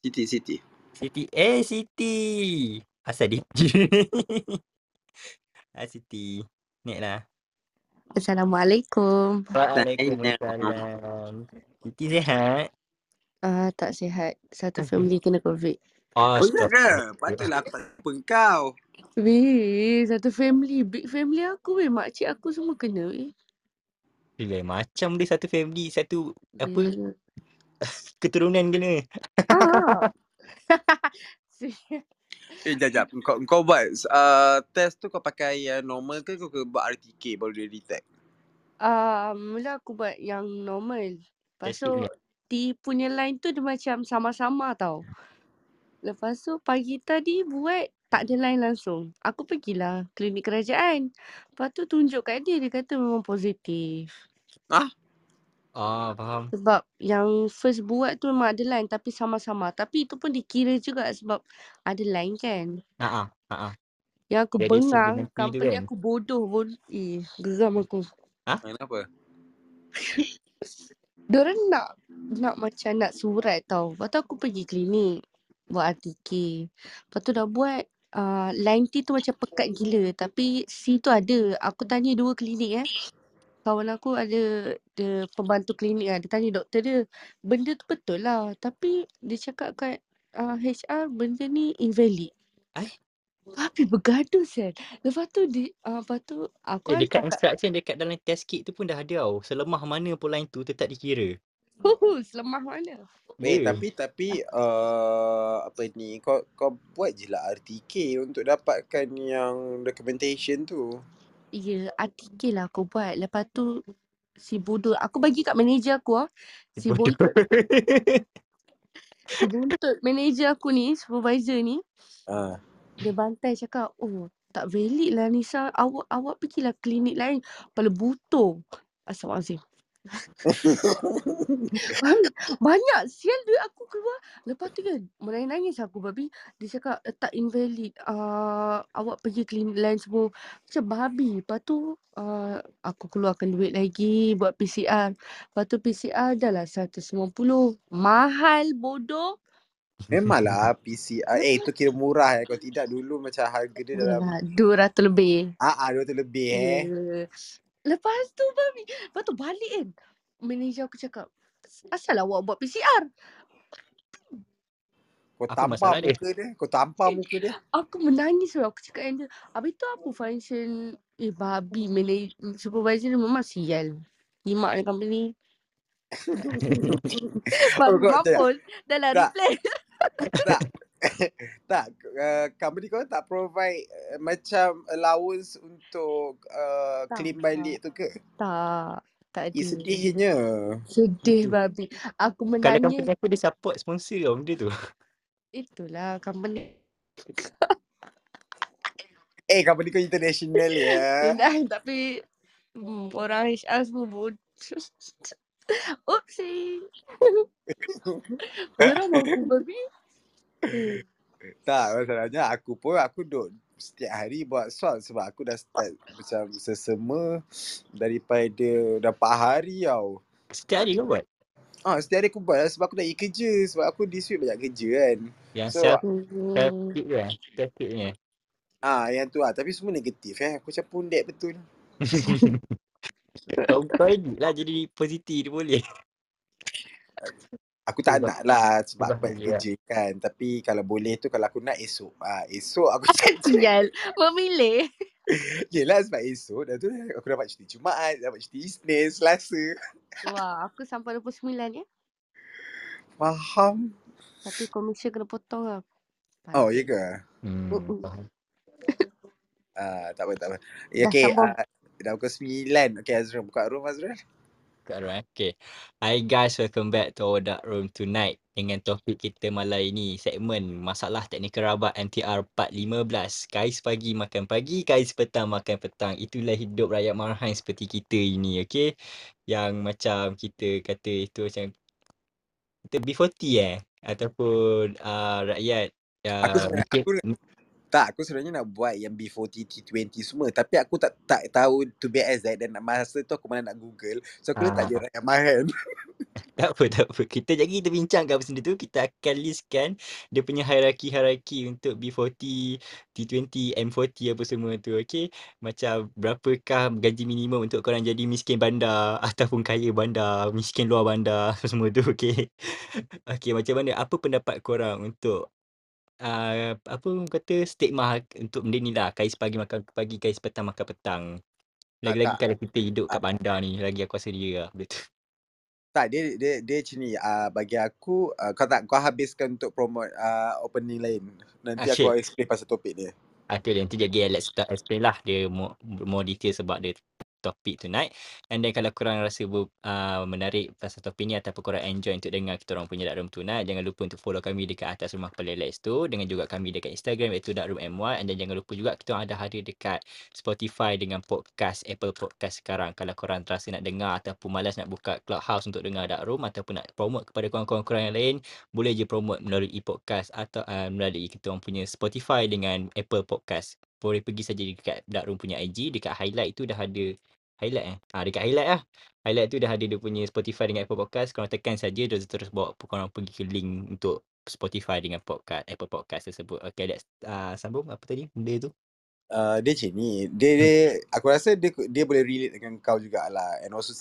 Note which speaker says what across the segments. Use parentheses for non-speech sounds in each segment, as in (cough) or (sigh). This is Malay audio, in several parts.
Speaker 1: Siti, Siti.
Speaker 2: Siti. Eh, Siti. Asal dia (laughs) Ah, Siti. Ni lah.
Speaker 3: Assalamualaikum.
Speaker 2: Waalaikumsalam. Siti sihat?
Speaker 3: Ah, tak sihat. Satu family kena COVID.
Speaker 1: Oh, ya ke? Patutlah aku tak jumpa kau.
Speaker 3: Weh, satu family. Big family aku weh. Makcik aku semua kena weh.
Speaker 2: Gila, macam dia satu family, satu apa
Speaker 3: Ya. (laughs)
Speaker 2: keturunan kena.
Speaker 3: Ah. (laughs)
Speaker 1: Eh, jap, jap. Kau, kau buat uh, test tu kau pakai uh, normal ke kau kena buat RTK baru dia detect?
Speaker 3: Ah, mula aku buat yang normal. Lepas tu
Speaker 2: kit
Speaker 3: T punya line tu dia macam sama-sama tau. Lepas tu pagi tadi buat tak ada line langsung. Aku pergilah klinik kerajaan. Lepas tu tunjuk kat dia, dia kata memang positif.
Speaker 1: Ah,
Speaker 2: Ah, faham.
Speaker 3: Sebab yang first buat tu memang ada line tapi sama-sama. Tapi itu pun dikira juga sebab ada line kan.
Speaker 2: Ha ah, ha ah.
Speaker 3: Yang aku
Speaker 2: Jadi
Speaker 3: bengang,
Speaker 2: sebenarnya tu
Speaker 3: company
Speaker 2: kan.
Speaker 3: aku bodoh pun. Eh, geram aku.
Speaker 2: Ha?
Speaker 1: kenapa? (laughs)
Speaker 3: Diorang nak nak macam nak surat tau. Lepas tu aku pergi klinik buat RTK. Lepas tu dah buat uh, line T tu macam pekat gila. Tapi C tu ada. Aku tanya dua klinik eh. Kawan aku ada dia pembantu klinik lah. Dia tanya doktor dia. Benda tu betul lah. Tapi dia cakap kat uh, HR benda ni invalid.
Speaker 2: Eh?
Speaker 3: Tapi bergaduh Sel. Lepas tu di, uh, lepas tu aku
Speaker 2: Eh, dekat instruction dekat dalam test kit tu pun dah ada tau. Selemah mana pun line tu tetap dikira.
Speaker 3: Huhu, selemah mana?
Speaker 1: Eh, tapi tapi uh, apa ni kau kau buat je lah RTK untuk dapatkan yang documentation tu.
Speaker 3: Ya, RTK lah aku buat. Lepas tu si bodoh. Aku bagi kat manager aku ah. Si
Speaker 2: Bodoh.
Speaker 3: Si buntut manager aku ni, supervisor ni.
Speaker 1: Ah.
Speaker 3: Dia bantai cakap, oh tak valid lah Nisa. Awak awak pergilah klinik lain. Kepala butuh. Astaghfirullahaladzim. (laughs) Banyak, banyak sial duit aku keluar. Lepas tu kan, menangis-nangis aku babi. Dia cakap, "Eh, tak invalid. Uh, awak pergi klinik lain semua. Macam babi. Lepas tu, uh, aku keluarkan duit lagi buat PCR. Lepas tu PCR dah lah 190. Mahal bodoh.
Speaker 1: Memanglah PCR. Eh, itu kira murah eh. Kalau tidak dulu macam harga dia dalam
Speaker 3: Yalah, 200 lebih.
Speaker 1: ah ah 200 lebih eh.
Speaker 3: Ya. Lepas tu babi. Lepas tu balik kan. Manager aku cakap, asal awak buat PCR?
Speaker 1: Kau tampar
Speaker 2: masalah dia?
Speaker 1: muka dia. Kau tampar muka dia.
Speaker 3: Aku menangis tau. Aku cakap dengan dia, habis tu apa function eh babi manage, supervisor dia memang sial. Himak dengan company. (laughs)
Speaker 1: Tak
Speaker 3: mampus. Dah lah replace.
Speaker 1: tak (laughs) tak uh, company kau tak provide uh, macam allowance untuk uh,
Speaker 3: Tak.
Speaker 1: claim balik tu ke?
Speaker 3: Tak. Tak
Speaker 1: Eh
Speaker 3: ada.
Speaker 1: sedihnya.
Speaker 3: Sedih babi. Aku
Speaker 2: Kalau
Speaker 3: menangis.
Speaker 2: company aku dia support sponsor tau benda tu.
Speaker 3: Itulah company. (laughs)
Speaker 1: Eh company kau international ya. (laughs)
Speaker 3: Dah, tapi hmm, orang HR semua bodoh. Oopsie. Geram aku babi. Eh. (laughs)
Speaker 1: tak masalahnya aku pun aku duk setiap hari buat swab sebab aku dah start macam sesama daripada dah 4 hari tau.
Speaker 2: Setiap hari kau buat?
Speaker 1: Ah, setiap hari aku buat lah sebab aku nak pergi kerja sebab aku this week banyak kerja kan.
Speaker 2: Yang
Speaker 1: So
Speaker 2: self self
Speaker 3: Hmm.
Speaker 2: tu kan? Self kit punya.
Speaker 1: ah yang tu ah tapi semua negatif eh. Aku macam pundek betul. (laughs)
Speaker 2: kau kau edit lah jadi positif dia boleh. (laughs)
Speaker 1: Aku tak nak lah sebab aku banyak kerja kan. Tapi kalau boleh tu kalau aku nak esok. Ah, esok aku. (laughs)
Speaker 3: Sial. Memilih. (laughs)
Speaker 1: Yelah sebab esok dah tu aku dapat cuti Jumaat, dapat cuti Isnin, Selasa.
Speaker 3: Wah, aku sampai 29 ya.
Speaker 1: Faham?
Speaker 3: Tapi komisen kena potong lah.
Speaker 1: Oh, ya
Speaker 3: Babi.
Speaker 1: ke?
Speaker 2: Hmm.
Speaker 1: Ah, tak apa, tak apa. Ya,
Speaker 3: Dah
Speaker 1: okay.
Speaker 3: sambung.
Speaker 1: Ah, dah pukul 9. Okay, Azrul. Buka room, Azrul.
Speaker 2: Kat room eh. Okay. Hi guys, welcome back to our dark room tonight. Dengan topik kita malam ini, segmen masalah teknikal rabat NTR part 15. Guys pagi makan pagi, guys petang makan petang. Itulah hidup rakyat marhain seperti kita ini, okay? Yang macam kita kata itu macam kita B40 eh? Ataupun uh, rakyat
Speaker 1: Aku
Speaker 2: uh,
Speaker 1: sebenarnya,
Speaker 2: mungkin
Speaker 1: aku tak, aku sebenarnya nak buat yang B40, T20 semua. Tapi aku tak tak tahu to be exact dan masa tu aku mana nak Google. So aku letak je
Speaker 2: ah,
Speaker 1: rakyat marhain. (laughs)
Speaker 2: Tak apa, tak apa. Kita jadi kita bincangkan benda tu. Kita akan listkan dia punya hierarki-hierarki untuk B40, T20, M40 apa semua tu. Okay. Macam berapakah gaji minimum untuk korang jadi miskin bandar ataupun kaya bandar, miskin luar bandar (laughs) semua tu. Okay. (laughs) Okay macam mana? Apa pendapat korang untuk uh, apa orang kata stigma untuk benda ni lah. Kais pagi makan pagi, kais petang makan petang. Lagi-lagi
Speaker 1: tak.
Speaker 2: kalau kita hidup kat
Speaker 1: Ah.
Speaker 2: bandar ni. Lagi aku rasa dia lah benda tu.
Speaker 1: Tak, dia dia dia macam ni. Uh, bagi aku, uh, kau tak kau habiskan untuk promote uh, opening lain. Nanti aku
Speaker 2: Asyik.
Speaker 1: explain pasal topik dia.
Speaker 2: Ah, tu nanti jadi let's start explain lah dia more, more detail sebab dia topik tonight. And then kalau korang rasa uh, menarik pasal topik ni ataupun korang enjoy untuk dengar kita orang punya Dark Room tonight, jangan lupa untuk follow kami dekat atas rumah Lex tu. Dengan juga kami dekat Instagram iaitu Dark Room MY. And then jangan lupa juga kita ada hadir dekat Spotify dengan podcast, Apple Podcast sekarang. Kalau korang terasa nak dengar ataupun malas nak buka Clubhouse untuk dengar Dark Room ataupun nak promote kepada kawan-kawan korang yang lain, boleh je promote melalui podcast atau uh, melalui kita orang punya Spotify dengan Apple Podcast. Boleh pergi saja dekat Dark Room punya IG, dekat highlight tu dah ada highlight eh. Ah dekat highlight lah. Highlight tu dah ada dia punya Spotify dengan Apple Podcast. Korang tekan saja dia terus bawa korang pergi ke link untuk Spotify dengan podcast Apple Podcast tersebut. Okay, let's uh, sambung apa tadi benda tu.
Speaker 1: Uh, dia macam ni. Dia, dia aku rasa dia dia boleh relate dengan kau jugalah and also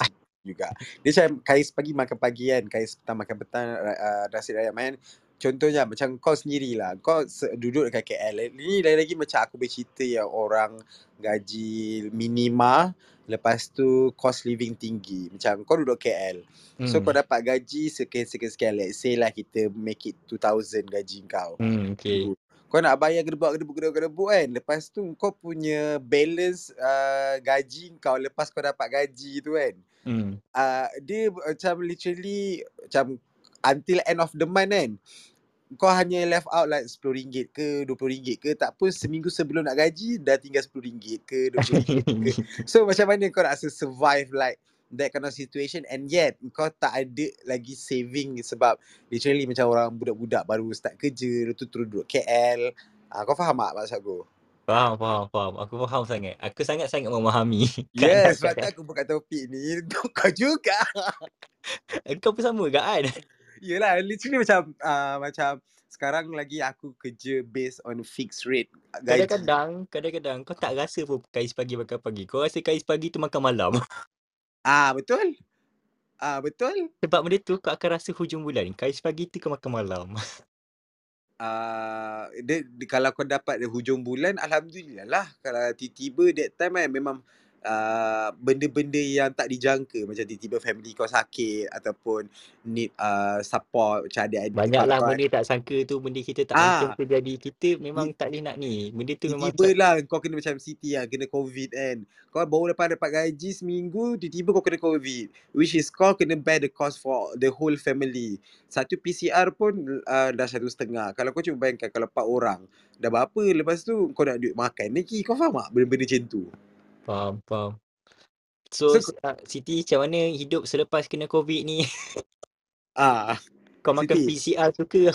Speaker 1: juga. Dia macam kais pagi makan pagi kan, kais petang makan petang uh, nasi rakyat main. Contohnya macam kau sendirilah. Kau se- duduk dekat KL. Ini lagi-lagi macam aku bercerita yang orang gaji minima lepas tu cost living tinggi. Macam kau duduk KL. So
Speaker 2: Hmm.
Speaker 1: kau dapat gaji sekian-sekian. Let's say lah kita make it 2000 gaji kau.
Speaker 2: Hmm, okay.
Speaker 1: Kau nak bayar gedebuk gedebuk gedebuk gedebuk kan. Lepas tu kau punya balance uh, gaji kau lepas kau dapat gaji tu kan.
Speaker 2: Hmm.
Speaker 1: Uh, dia macam literally macam until end of the month kan. Kau hanya left out like RM10 ke RM20 ke tak pun seminggu sebelum nak gaji dah tinggal RM10 ke RM20 ke. (laughs) So macam mana kau nak rasa survive like that kind of situation and yet kau tak ada lagi saving sebab literally macam orang budak-budak baru start kerja lepas tu terus duduk KL. Ah, kau faham tak maksud aku?
Speaker 2: Faham, faham, faham. Aku faham sangat. Aku sangat-sangat memahami. (laughs)
Speaker 1: Yes, sebab tu aku buka topik ni kau juga. (laughs)
Speaker 2: Kau pun sama ke kan?
Speaker 1: Yelah, literally macam uh, macam sekarang lagi aku kerja based on fixed rate gaji.
Speaker 2: Kadang-kadang, kadang-kadang kau tak rasa pun kais pagi makan pagi. Kau rasa kais pagi tu makan malam. (laughs)
Speaker 1: Ah, betul? Ah, betul?
Speaker 2: Sebab benda tu kau akan rasa hujung bulan. Kais pagi tu kau makan malam.
Speaker 1: uh, (laughs) dia, dia, kalau kau dapat hujung bulan alhamdulillah lah kalau tiba-tiba that time kan memang uh, benda-benda yang tak dijangka macam tiba-tiba family kau sakit ataupun need uh, support macam adik-adik
Speaker 2: Banyak lah
Speaker 1: kau-
Speaker 2: benda tak sangka tu. Benda kita tak
Speaker 1: Ah.
Speaker 2: mungkin terjadi. Kita memang tak boleh nak ni. Benda tu memang
Speaker 1: Tiba-tiba lah kau kena macam Siti lah Kena covid kan Kau baru lepas dapat gaji seminggu Tiba-tiba kau kena covid Which is kau kena bear the cost for the whole family Satu PCR pun uh, dah satu setengah Kalau kau cuba bayangkan Kalau empat orang Dah berapa Lepas tu kau nak duit makan lagi Kau faham tak benda-benda macam tu
Speaker 2: Faham, faham. So,
Speaker 1: So,
Speaker 2: uh, Siti macam mana hidup selepas kena COVID ni?
Speaker 1: Ah, (laughs)
Speaker 2: Kau makan
Speaker 1: Siti.
Speaker 2: PCR suka?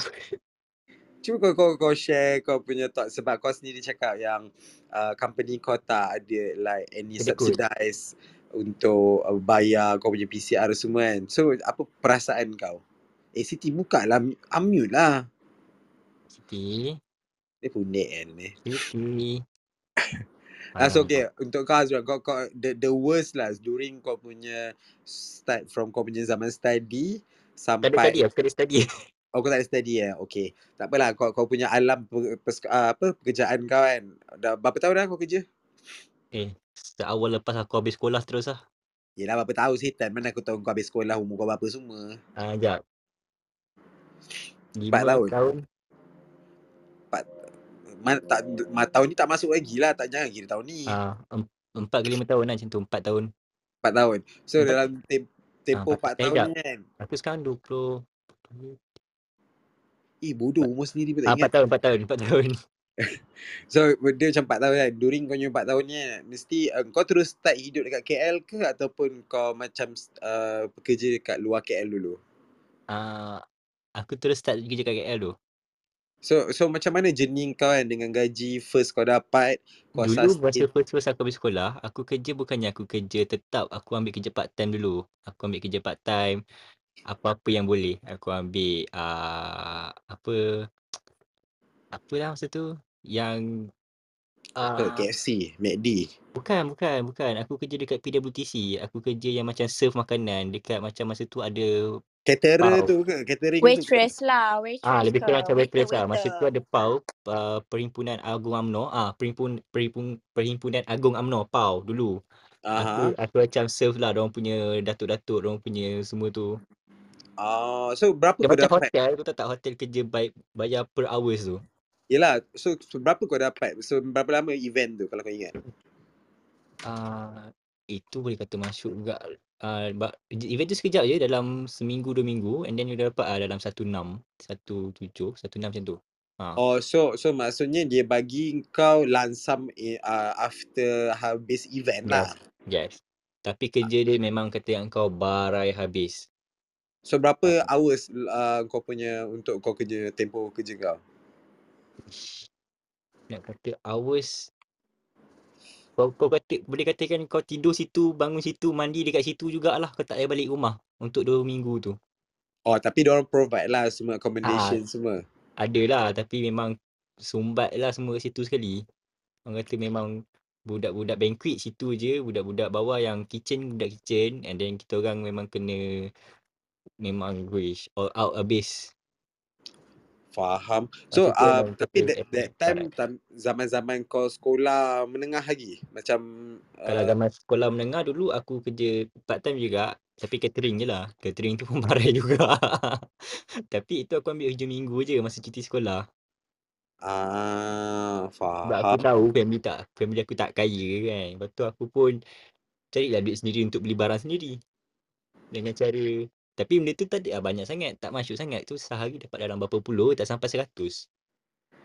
Speaker 1: Cuba kau, kau, kau share kau punya thought Sebab kau sendiri cakap yang uh, Company kau tak ada like any
Speaker 2: Ada
Speaker 1: subsidize Untuk uh, bayar kau punya PCR semua kan So apa perasaan kau? Eh Siti buka lah Unmute lah
Speaker 2: Siti,
Speaker 1: Dia punik kan ni
Speaker 2: Siti. (laughs)
Speaker 1: Ah, so
Speaker 2: Alamak.
Speaker 1: okay Untuk kau Azra kau, kau the, the worst lah During kau punya Start from kau punya zaman study
Speaker 2: Tak ada
Speaker 1: Sampai
Speaker 2: tadi, aku ada study.
Speaker 1: Oh kau tak ada study eh Okay Tak apalah kau, kau punya alam pe, pes, uh, apa, Pekerjaan kau kan Dah berapa tahun dah kau kerja?
Speaker 2: Eh, seawal lepas aku habis sekolah terus lah.
Speaker 1: Yelah berapa tahun setan Mana aku tahu kau habis sekolah Umur kau berapa semua
Speaker 2: Ah, jap.
Speaker 1: Empat
Speaker 2: Lima
Speaker 1: tahun.
Speaker 2: tahun.
Speaker 1: Man, tak, ma, tahun ni tak masuk lagi lah Tak jangan kira tahun ni
Speaker 2: Ah, em- empat ke lima tahun lah macam tu. Empat tahun.
Speaker 1: Empat tahun So
Speaker 2: Empat-
Speaker 1: dalam tem, tempoh
Speaker 2: empat-
Speaker 1: empat
Speaker 2: eh,
Speaker 1: tahun kan
Speaker 2: Aku sekarang 20.
Speaker 1: Eh bodoh umur sendiri pun
Speaker 2: Ah,
Speaker 1: tak ingat
Speaker 2: empat tahun, empat tahun, empat tahun. (laughs) (laughs)
Speaker 1: So dia macam 4 tahun kan During kau punya 4 tahun ni kan Mesti uh, kau terus start hidup dekat KL ke Ataupun kau macam uh, Bekerja dekat luar KL dulu
Speaker 2: Ah, aku terus start kerja kat KL tu.
Speaker 1: So so macam mana jenis kau kan Dengan gaji first kau dapat Kau
Speaker 2: Dulu masa
Speaker 1: sustain
Speaker 2: first first aku habis sekolah, aku kerja bukannya aku kerja tetap, aku ambil kerja part time dulu. Aku ambil kerja part time. apa-apa yang boleh. Aku ambil uh, apa apa lah masa tu yang uh,
Speaker 1: KFC, McD.
Speaker 2: bukan bukan bukan aku kerja dekat PWTC. Aku kerja yang macam serve makanan dekat macam masa tu ada
Speaker 1: Caterer
Speaker 2: Pau.
Speaker 1: tu ke? Catering tu ke?
Speaker 4: Waitress lah, waitress
Speaker 2: Ah lebih kurang macam
Speaker 4: Waiter,
Speaker 2: waitress lah. Masa tu ada PAU uh, Perhimpunan Agung UMNO. Ah Perhimpun, Perhimpun, Perhimpunan Agung UMNO PAU dulu. Aku
Speaker 1: Aha.
Speaker 2: aku macam serve lah orang punya datuk-datuk, orang punya semua tu.
Speaker 1: Ah, so berapa
Speaker 2: Dia
Speaker 1: kau
Speaker 2: macam
Speaker 1: dapat?
Speaker 2: hotel, kau tahu tak hotel kerja bayar, bayar per hours tu.
Speaker 1: Yelah, so, so berapa kau dapat? So berapa lama event tu kalau kau ingat?
Speaker 2: Ah itu boleh kata masuk juga. Uh, event tu sekejap je dalam seminggu dua minggu and then you dapat uh, dalam satu enam, satu tujuh, satu enam macam tu. Ha.
Speaker 1: Oh, so so maksudnya dia bagi kau lansam uh, after habis event lah.
Speaker 2: Yes. Tapi kerja dia memang kata yang kau barai habis.
Speaker 1: So berapa hours uh, kau punya untuk kau kerja tempoh kerja kau?
Speaker 2: Nak kata hours kau, kau kata boleh katakan kau tidur situ, bangun situ, mandi dekat situ jugalah. Kau tak payah balik rumah untuk dua minggu tu.
Speaker 1: Oh, tapi dia orang provide lah semua accommodation
Speaker 2: Ah.
Speaker 1: semua.
Speaker 2: Ada lah tapi memang sumbat lah semua kat situ sekali. Orang kata memang budak-budak banquet situ je, budak-budak bawah yang kitchen, budak kitchen and then kita orang memang kena memang wish all out habis.
Speaker 1: Faham. So uh, tapi that, that time, time zaman-zaman kau sekolah menengah lagi macam
Speaker 2: Kalau
Speaker 1: uh,
Speaker 2: zaman sekolah menengah dulu aku kerja part time juga tapi catering je lah. Catering tu pun (laughs) barai juga. (laughs) tapi itu aku ambil hujung minggu je masa cuti sekolah.
Speaker 1: ah
Speaker 2: Sebab aku
Speaker 1: faham.
Speaker 2: tahu family tak family aku tak kaya kan. Lepas tu aku pun carilah duit sendiri untuk beli barang sendiri. Dengan cara tapi benda tu tak ada banyak sangat, tak masuk sangat. Tu sehari dapat dalam berapa puluh, tak sampai seratus.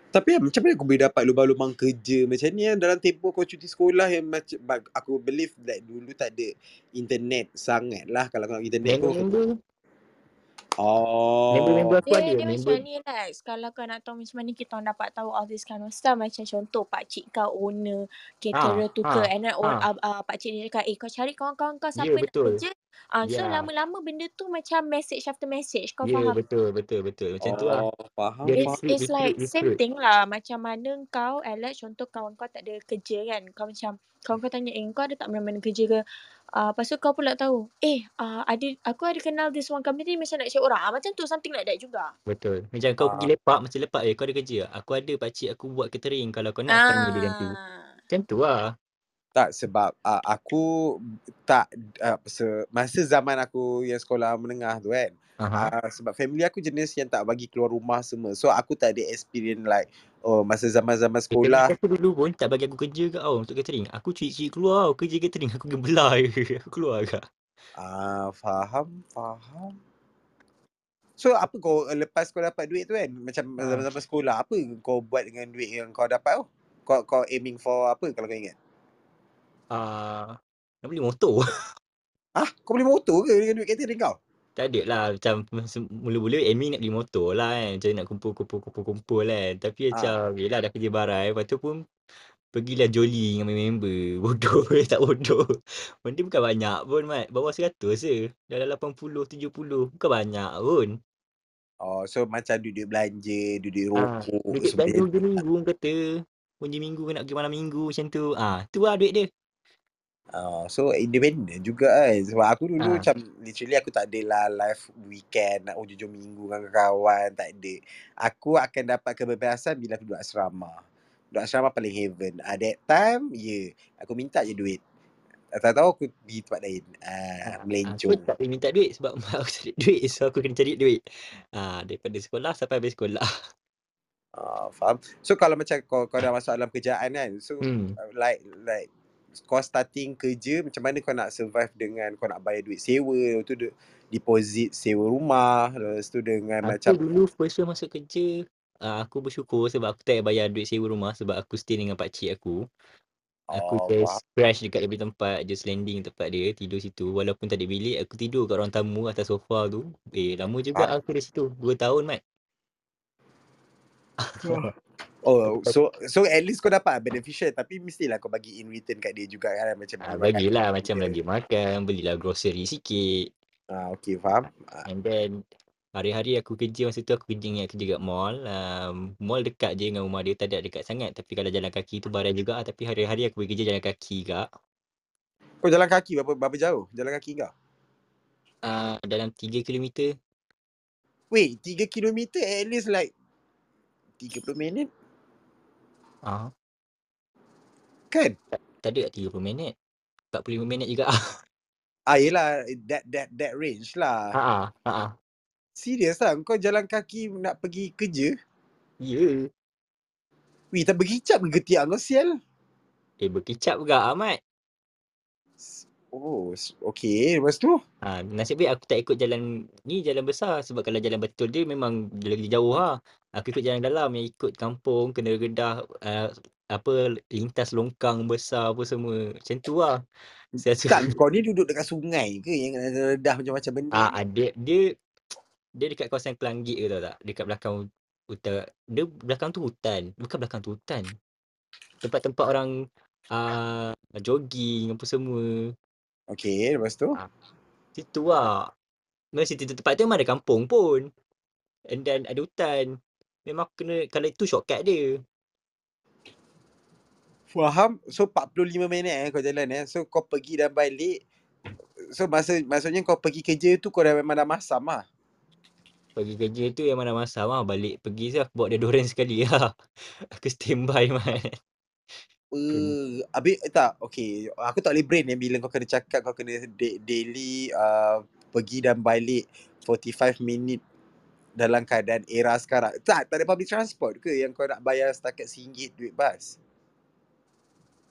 Speaker 1: Tapi kan, macam mana kau boleh dapat lubang-lubang kerja macam ni kan dalam tempoh kau cuti sekolah yang macam aku believe like dulu tak ada internet sangat lah kalau kau internet kau oh
Speaker 2: member-member aku
Speaker 4: Dia,
Speaker 2: ada.
Speaker 4: dia
Speaker 2: Member
Speaker 4: macam ni Lex. Kalau kau nak tahu macam mana kita orang dapat tahu all this kind of stuff. Macam contoh pakcik kau owner caterer
Speaker 2: ha,
Speaker 4: tu ke.
Speaker 2: ha,
Speaker 4: And then
Speaker 2: ha.
Speaker 4: uh, uh, pakcik ni cakap, eh kau cari kawan-kawan kau siapa nak
Speaker 2: betul.
Speaker 4: kerja. Uh, so
Speaker 2: Ya.
Speaker 4: lama-lama benda tu macam message after message. Kau
Speaker 2: Ya
Speaker 4: faham?
Speaker 2: betul betul betul. Macam tu lah.
Speaker 1: oh faham
Speaker 4: It's
Speaker 1: faham
Speaker 4: it's
Speaker 2: recruit
Speaker 4: like same thing lah. Macam mana kau, Alex, contoh kawan kau tak ada kerja kan. Kau macam, kawan kau tanya, eh kau ada tak mana-mana kerja ke? Uh, lepas tu kau pula tahu, eh uh, ada aku ada kenal this one company macam nak cari orang. Ah, macam tu, something like that juga.
Speaker 2: Betul. Macam kau pergi
Speaker 1: ah
Speaker 2: lepak, macam lepak eh kau ada kerja. Aku ada pakcik aku buat catering. Kalau kau nak tanya dia nanti.
Speaker 4: Ah.
Speaker 2: Macam tu lah.
Speaker 1: tak sebab uh, aku tak uh, se- masa zaman aku yang sekolah menengah tu kan
Speaker 2: Aha.
Speaker 1: uh, sebab family aku jenis yang tak bagi keluar rumah semua so aku tak ada experience like oh masa zaman-zaman sekolah
Speaker 2: aku dulu pun tak bagi aku kerja ke tau untuk catering. Aku curi-curi keluar tau kerja catering. Aku gebelah je. (laughs) Aku keluar agak.
Speaker 1: ah faham faham So apa kau uh, lepas kau dapat duit tu kan macam
Speaker 2: Ha.
Speaker 1: zaman-zaman sekolah apa kau buat dengan duit yang kau dapat tu? Kau kau aiming for apa kalau kau ingat?
Speaker 2: Uh, nak beli motor. (laughs)
Speaker 1: Ah, kau beli motor ke dengan duit catering kau?
Speaker 2: Tak ada lah. Macam se- mula-mula aiming nak beli motor lah kan. Macam nak kumpul-kumpul-kumpul-kumpul kan. Tapi
Speaker 1: Ah.
Speaker 2: macam yelah dah kerja barai. Lepas tu pun pergilah jolly dengan member. (laughs) Bodoh tak bodoh. Benda bukan banyak pun Mat. Bawah 100 je. Dalam 80, 70. Bukan banyak pun.
Speaker 1: Oh, so macam duit-duit belanja, duit-duit
Speaker 2: Ah,
Speaker 1: rokok
Speaker 2: duit belanja hujung minggu kata. Hujung minggu nak pergi malam minggu macam tu. Ah, tu lah duit dia.
Speaker 1: Uh, so independent juga kan Sebab aku dulu
Speaker 2: Ah.
Speaker 1: macam Literally aku tak ada lah Live weekend Nak hujung minggu dengan kawan Tak ada Aku akan dapat kebebasan Bila aku duduk asrama Duduk asrama paling heaven uh, That time Ya yeah, Aku minta je duit Tak tahu aku pergi tempat lain uh,
Speaker 2: Ah, aku
Speaker 1: Melencong
Speaker 2: tak boleh minta duit sebab mak (laughs) aku cari duit. So aku kena cari duit. Ah, daripada sekolah sampai habis sekolah.
Speaker 1: uh, Faham So kalau macam kau, kau dah masuk dalam kerjaan kan So
Speaker 2: Hmm.
Speaker 1: uh, like Like Kau starting kerja Macam mana kau nak survive Dengan kau nak bayar duit sewa Lepas tu de- deposit sewa rumah Lepas tu dengan
Speaker 2: Aku
Speaker 1: macam
Speaker 2: dulu first year masuk kerja, ah, aku bersyukur sebab aku tak bayar duit sewa rumah sebab aku stay dengan pakcik aku. Aku
Speaker 1: Oh
Speaker 2: just
Speaker 1: faham
Speaker 2: crash dekat punya tempat, just landing tempat dia, tidur situ. Walaupun tak ada bilik, aku tidur kat ruang tamu atas sofa tu. Eh, lama juga
Speaker 1: Ah.
Speaker 2: aku di situ. Dua tahun, Mat. (laughs)
Speaker 1: Oh so so at least kau dapat beneficial Tapi mestilah kau bagi in return kat dia juga kan Macam
Speaker 2: Ah,
Speaker 1: beli makan
Speaker 2: bagilah macam bagi makan, belilah grocery sikit.
Speaker 1: Ah, okay, faham. Ah,
Speaker 2: And then hari-hari aku kerja masa tu aku kerja ingat kerja kat mall. Um, mall dekat je dengan rumah dia, tak ada dekat sangat. Tapi kalau jalan kaki tu barang juga. Tapi hari-hari aku pergi kerja jalan kaki kak.
Speaker 1: Kau jalan kaki berapa, berapa jauh? Jalan kaki kau?
Speaker 2: Uh, dalam 3 kilometer.
Speaker 1: Wait, 3 kilometer at least like 30 minit
Speaker 2: Ah,
Speaker 1: kan?
Speaker 2: tak ada kat 30 minit. 45 minit juga. (laughs)
Speaker 1: Ah, yelah, that, that, that range lah.
Speaker 2: Ha ah, ha ah.
Speaker 1: Serius lah, kau jalan kaki nak pergi kerja?
Speaker 2: Ya.
Speaker 1: Wih, tak berkicap ke ketiak kau sial?
Speaker 2: Eh berkicap juga Ahmad.
Speaker 1: Oh, okay. Lepas tu?
Speaker 2: Ha, nasib baik aku tak ikut jalan ni jalan besar sebab kalau jalan betul dia memang lagi jauh ha. Aku ikut jalan dalam yang ikut kampung kena gedah uh, apa lintas longkang besar apa semua. Macam tu lah. Saya
Speaker 1: Tak, kau ni duduk dekat sungai ke yang redah macam-macam benda
Speaker 2: ah
Speaker 1: ni?
Speaker 2: ada dia dia dekat kawasan Kelanggit ke tahu tak? Dekat belakang hutan. Dia belakang tu hutan. Bukan belakang tu hutan. Tempat-tempat orang uh, jogging apa semua.
Speaker 1: Okay, lepas tu?
Speaker 2: Ah. Situ lah. Memang situ tempat tu memang ada kampung pun. And then ada hutan. Memang kena, kalau itu shortcut dia.
Speaker 1: Faham? So 45 minit eh kau jalan eh. So kau pergi dan balik. So masa maksudnya kau pergi kerja tu kau dah memang dah masam lah.
Speaker 2: Pergi kerja tu yang mana masa mah balik pergi tu aku bawa deodorant (laughs) sekali lah. Aku standby (laughs) man.
Speaker 1: Uh, habis eh, tak, okay. Aku tak boleh brain eh bila kau kena cakap kau kena da- daily uh, pergi dan balik 45 minit dalam keadaan era sekarang. Tak, tak ada public transport ke yang kau nak bayar setakat RM1 duit bas?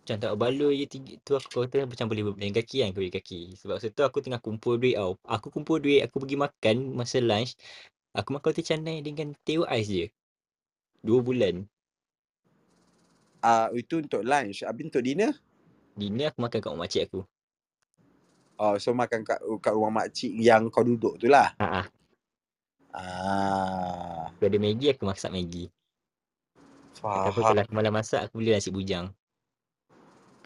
Speaker 2: Macam tak baloi je tiga, tu aku kata macam boleh berjalan kaki kan aku berjalan kaki. Sebab masa tu aku tengah kumpul duit tau. Aku kumpul duit aku pergi makan masa lunch. Aku makan roti canai dengan teh ais je. Dua bulan.
Speaker 1: Uh, itu untuk lunch. Habis untuk dinner?
Speaker 2: Dinner aku makan kat rumah makcik aku.
Speaker 1: Oh, so makan kat, kat rumah makcik yang kau duduk tu lah.
Speaker 2: Ha ah. Aku ada Maggi aku masak Maggi. Ataupun kalau
Speaker 1: faham.
Speaker 2: aku malam masak aku beli nasi bujang.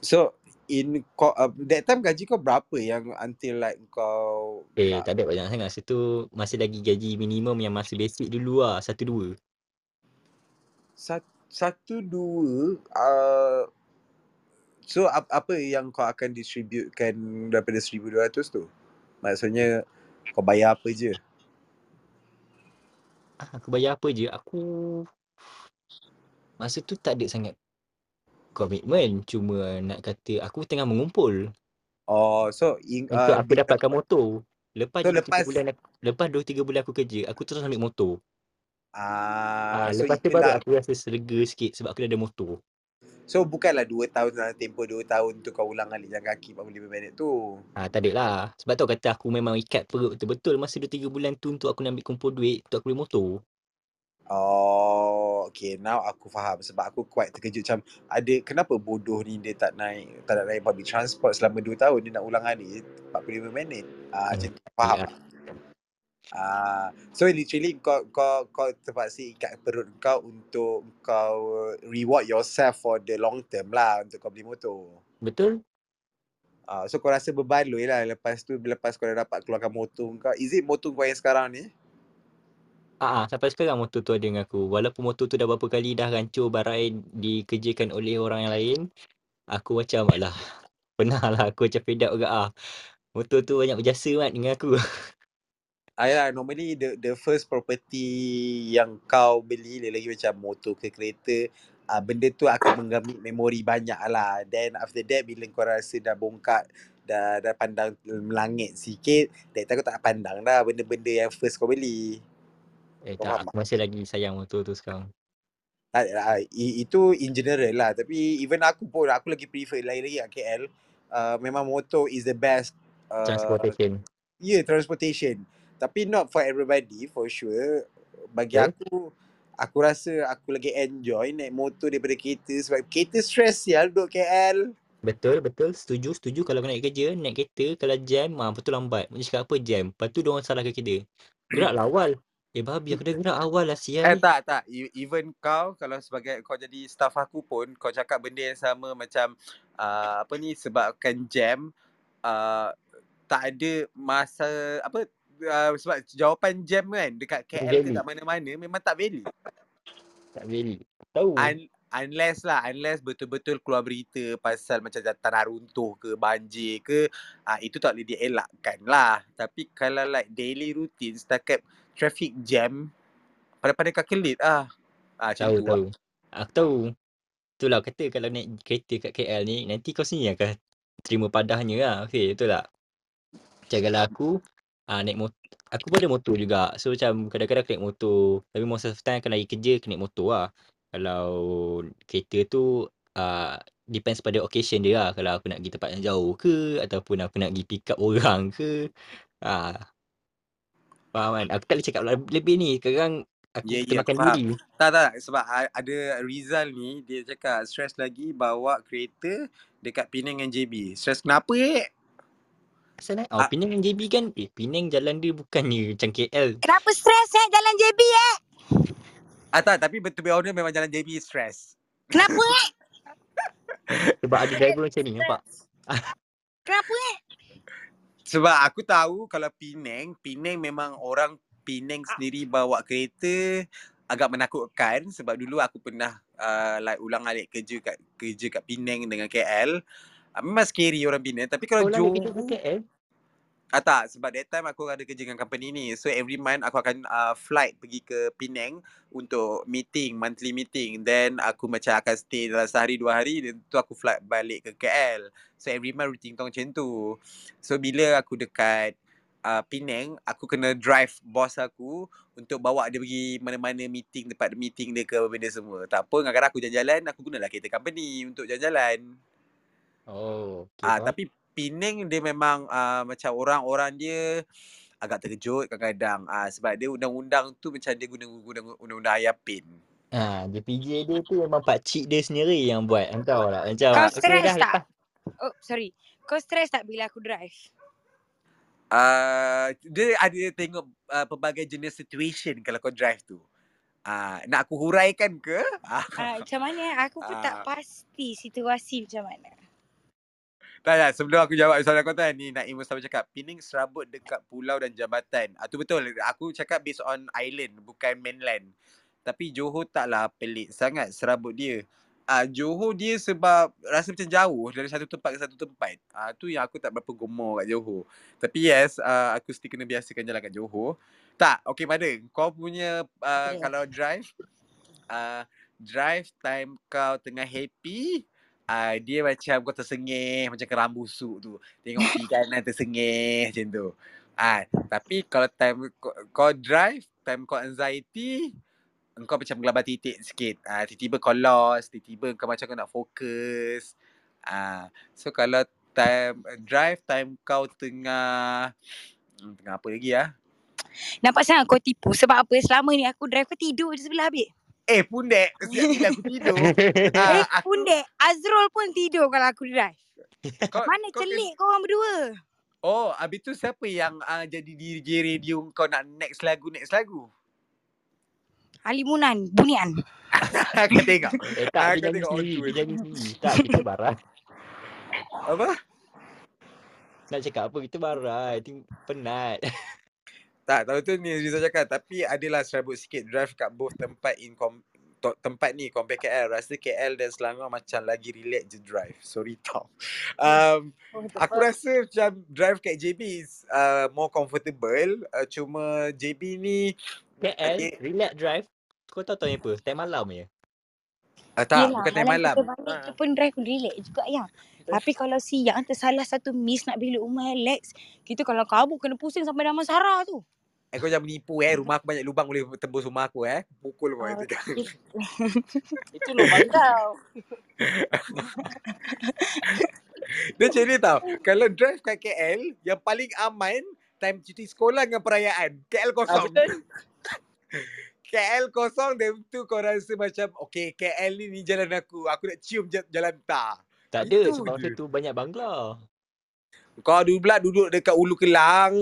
Speaker 1: So, in kau, uh, that time gaji kau berapa yang until like kau
Speaker 2: Eh, tak ada banyak sangat. Masa tu masih lagi gaji minimum yang masih basic dulu lah. Satu dua.
Speaker 1: Sat, satu dua uh, so ap, apa yang kau akan distributekan daripada 1200 tu maksudnya kau bayar apa je
Speaker 2: aku bayar apa je. Aku masa tu tak ada sangat komitmen. Cuma nak kata aku tengah mengumpul
Speaker 1: oh so in,
Speaker 2: untuk
Speaker 1: uh,
Speaker 2: aku dapatkan motor. Lepas
Speaker 1: so
Speaker 2: 2 3
Speaker 1: lepas
Speaker 2: bulan aku, lepas 2 3 bulan aku kerja, aku terus ambil motor.
Speaker 1: ah
Speaker 2: Ah,
Speaker 1: so
Speaker 2: lepas tu baru aku rasa selega sikit sebab aku dah ada motor.
Speaker 1: So bukanlah 2 tahun dalam tempoh 2 tahun tu kau ulang alik jalan kaki 45 minit tu
Speaker 2: Ah, tak ada lah. Sebab tu kata aku memang ikat perut betul-betul masa 2 3 bulan tu untuk aku nak ambil kumpul duit untuk aku beli motor.
Speaker 1: Oh, okay. Now aku faham sebab aku quite terkejut macam ada kenapa bodoh ni dia tak naik tak nak naik public transport selama 2 tahun dia nak ulang alik 45 minit. Ah,
Speaker 2: Hmm,
Speaker 1: macam tu faham
Speaker 2: ya.
Speaker 1: Ah, so literally kau kau kau terpaksa ikat perut kau untuk kau reward yourself for the long term lah untuk kau beli motor.
Speaker 2: Betul?
Speaker 1: Ah, so kau rasa berbaloi lah lepas tu lepas kau dah dapat keluarkan motor kau. Is it motor kau yang sekarang ni?
Speaker 2: Ah, ah, sampai sekarang motor tu ada dengan aku. Walaupun motor tu dah berapa kali dah hancur barai dikerjakan oleh orang yang lain, aku macam alah. (laughs) Pernah lah aku macam fed up juga ah. Motor tu banyak berjasa mat dengan aku. (laughs)
Speaker 1: Ah, yalah, normally the the first property yang kau beli lagi macam motor ke kereta ah, benda tu akan mengambil memori banyak lah. Then after that bila kau rasa dah bongkak dah dah pandang melangit sikit that time kau tak pandang dah benda-benda yang first kau beli.
Speaker 2: Eh
Speaker 1: kau
Speaker 2: tak, aku masih lagi sayang motor tu sekarang.
Speaker 1: Ah, i- itu in general lah. Tapi even aku pun aku lagi prefer lagi-lagi kat KL uh, memang motor is the best uh,
Speaker 2: Transportation.
Speaker 1: yeah transportation tapi not for everybody for sure bagi
Speaker 2: Betul?
Speaker 1: aku aku rasa aku lagi enjoy naik motor daripada kereta sebab kereta stress sial duduk KL
Speaker 2: Betul, betul. Setuju, setuju. Kalau kau naik kerja, naik kereta, kalau jam, ah, betul lambat. Dia cakap apa jam. Lepas tu diorang salahkan kita. Geraklah awal. Eh babi aku dah gerak awal lah
Speaker 1: eh
Speaker 2: sial.
Speaker 1: tak tak E- even kau kalau sebagai kau jadi staff aku pun kau cakap benda yang sama macam uh, apa ni sebabkan jam uh, tak ada masa apa uh, sebab jawapan jam kan dekat KL ke kat mana-mana memang tak valid.
Speaker 2: Tak valid. Tahu.
Speaker 1: Un, unless lah unless betul-betul keluar berita pasal macam tanah runtuh ke banjir ke uh, itu tak boleh dielakkan lah. Tapi kalau like daily routine setakat traffic jam pada-pada kakelit ah. Ah macam
Speaker 2: tahu
Speaker 1: tu
Speaker 2: tahu. Aku tahu. Itulah kata kalau naik kereta kat KL ni nanti kau sendiri akan terima padahnya lah. Okey, betul tak? Macam kalau aku ah naik motor aku pun ada motor juga. So macam kadang-kadang aku naik motor. Tapi most of the time kalau pergi kerja aku naik motor lah. Kalau kereta tu ah depends pada occasion dia lah. Kalau aku nak pergi tempat yang jauh ke ataupun aku nak pergi pick up (laughs) orang ke. Ah. Faham kan? Aku tak boleh cakap lebih ni. Sekarang aku
Speaker 1: Ya,
Speaker 2: kena
Speaker 1: ya,
Speaker 2: makan
Speaker 1: faham.
Speaker 2: diri.
Speaker 1: Tak tak sebab a- ada Rizal ni dia cakap stress lagi bawa kereta dekat Penang dengan JB. Stress kenapa eh?
Speaker 2: Asal eh? Oh,
Speaker 1: Ah.
Speaker 2: Penang dengan JB kan? Eh, Penang jalan dia bukannya macam KL.
Speaker 4: Kenapa stres eh jalan JB eh?
Speaker 1: Ah tak tapi betul be honest memang jalan JB stress.
Speaker 4: Kenapa eh? (laughs)
Speaker 2: Sebab ada driver macam ni, nampak? (laughs)
Speaker 4: Kenapa eh?
Speaker 1: Sebab aku tahu kalau Penang, Penang memang orang Penang sendiri bawa kereta agak menakutkan sebab dulu aku pernah uh, like ulang alik kerja kat kerja kat Penang dengan KL. Memang scary orang Penang tapi kalau
Speaker 2: Oh, lah
Speaker 1: Johor
Speaker 2: kerja kat KL?
Speaker 1: Ah tak, sebab that time aku ada kerja dengan company ni. So every month aku akan uh, flight pergi ke Penang untuk meeting, monthly meeting. Then aku macam akan stay dalam sehari dua hari dan tu aku flight balik ke KL. So every month routine tong macam tu. So bila aku dekat uh, Penang, aku kena drive boss aku untuk bawa dia pergi mana-mana meeting, tempat meeting dia ke benda semua. Tak apa, kadang-kadang aku jalan-jalan, aku gunalah kereta company untuk jalan-jalan.
Speaker 2: Oh, okay.
Speaker 1: Ah tapi Penang dia memang uh, macam orang-orang dia agak terkejut kadang-kadang ah sebab dia undang-undang tu macam dia guna guna undang-undang Ayapin.
Speaker 2: Ha, dia PJ dia tu memang pakcik dia sendiri yang buat. Engkau lah. Macam,
Speaker 5: Kau
Speaker 2: okay
Speaker 5: stres
Speaker 2: dah
Speaker 5: tak?
Speaker 2: lepas.
Speaker 5: Oh, sorry. Kau stres tak bila aku drive?
Speaker 1: Uh, dia ada tengok uh, pelbagai jenis situation kalau kau drive tu. Ah nak aku huraikan ke? Ah,
Speaker 5: Ah, macam mana? Aku pun tak
Speaker 1: Ah.
Speaker 5: pasti situasi macam mana.
Speaker 1: Tak tak sebelum aku jawab soalan kau tadi ni Naim Mustafa cakap Penang serabut dekat pulau dan jambatan. Ah tu betul. Aku cakap based on island bukan mainland. Tapi Johor taklah pelik sangat serabut dia. Ah Johor dia sebab rasa macam jauh dari satu tempat ke satu tempat. Ah tu yang aku tak berapa gemar kat Johor. Tapi yes, uh, aku still kena biasakan jalan kat Johor. Tak, okay pada kau punya uh,
Speaker 5: Okay.
Speaker 1: kalau drive uh, drive time kau tengah happy uh, dia macam kau tersengih macam kerang busuk tu. Tengok kiri kanan tersengih macam tu. Ah, tapi kalau time kau, kau drive, time kau anxiety, engkau macam gelabar titik sikit. Ah, tiba-tiba kau lost, tiba-tiba kau macam kau nak fokus. Ah, so kalau time drive time kau tengah hmm, tengah apa lagi ah?
Speaker 5: Nampak sangat kau tipu. Sebab apa? Selama ni aku drive kau tidur je sebelah habis.
Speaker 1: Eh pundek, bila aku tidur. (laughs)
Speaker 5: Eh,
Speaker 1: ah, aku,
Speaker 5: pundek. Azrul pun tidur kalau aku drive.
Speaker 1: kau,
Speaker 5: Mana
Speaker 1: kau
Speaker 5: celik kau orang berdua?
Speaker 1: Oh, habis tu siapa yang uh, jadi DJ radio kau nak next lagu next lagu?
Speaker 5: Ali Munan, Bunian. (laughs)
Speaker 1: kau tengok.
Speaker 2: Eh tak,
Speaker 1: Ah,
Speaker 2: nyanyi
Speaker 1: tengok
Speaker 2: sendiri.
Speaker 1: on
Speaker 2: Dia nyanyi sendiri. Tak, kita barat.
Speaker 1: Apa?
Speaker 2: Nak cakap apa, kita barat. Ting- Penat. (laughs)
Speaker 1: Tak, tahu tu ni Rizal cakap tapi adalah serabut sikit drive kat both tempat in com, to, tempat ni compare KL. Rasa KL dan Selangor macam lagi relax je drive. Sorry tau. (laughs) Um, aku rasa macam drive kat JB is uh, more comfortable. Uh, cuma JB ni
Speaker 2: KL,
Speaker 1: Okay.
Speaker 2: relax drive. Kau tahu tahu apa? Time malam je.
Speaker 1: uh, tak,
Speaker 5: Yelah,
Speaker 1: bukan time malam.
Speaker 5: Kita balik tu pun drive relax juga ya. Tapi kalau siang tersalah satu miss nak beli rumah Alex, kita kalau kabur kena pusing sampai Damansara tu.
Speaker 1: Eh kau jangan menipu eh. Rumah aku banyak lubang boleh tembus rumah aku eh. Pukul kau.
Speaker 5: Ah,
Speaker 1: Uh,
Speaker 5: Itu lubang kau. (laughs)
Speaker 1: Dia macam ni tau. Kalau drive kat KL, yang paling aman time cuti sekolah dengan perayaan. KL
Speaker 2: Ah, (laughs)
Speaker 1: kosong.
Speaker 2: betul.
Speaker 1: KL kosong dan tu kau rasa macam okay KL ni ni jalan aku. Aku nak cium jalan tak.
Speaker 2: Tak ada
Speaker 1: Itu
Speaker 2: sebab
Speaker 1: je.
Speaker 2: tu banyak bangla.
Speaker 1: Kau dulu pula duduk dekat Ulu Kelang.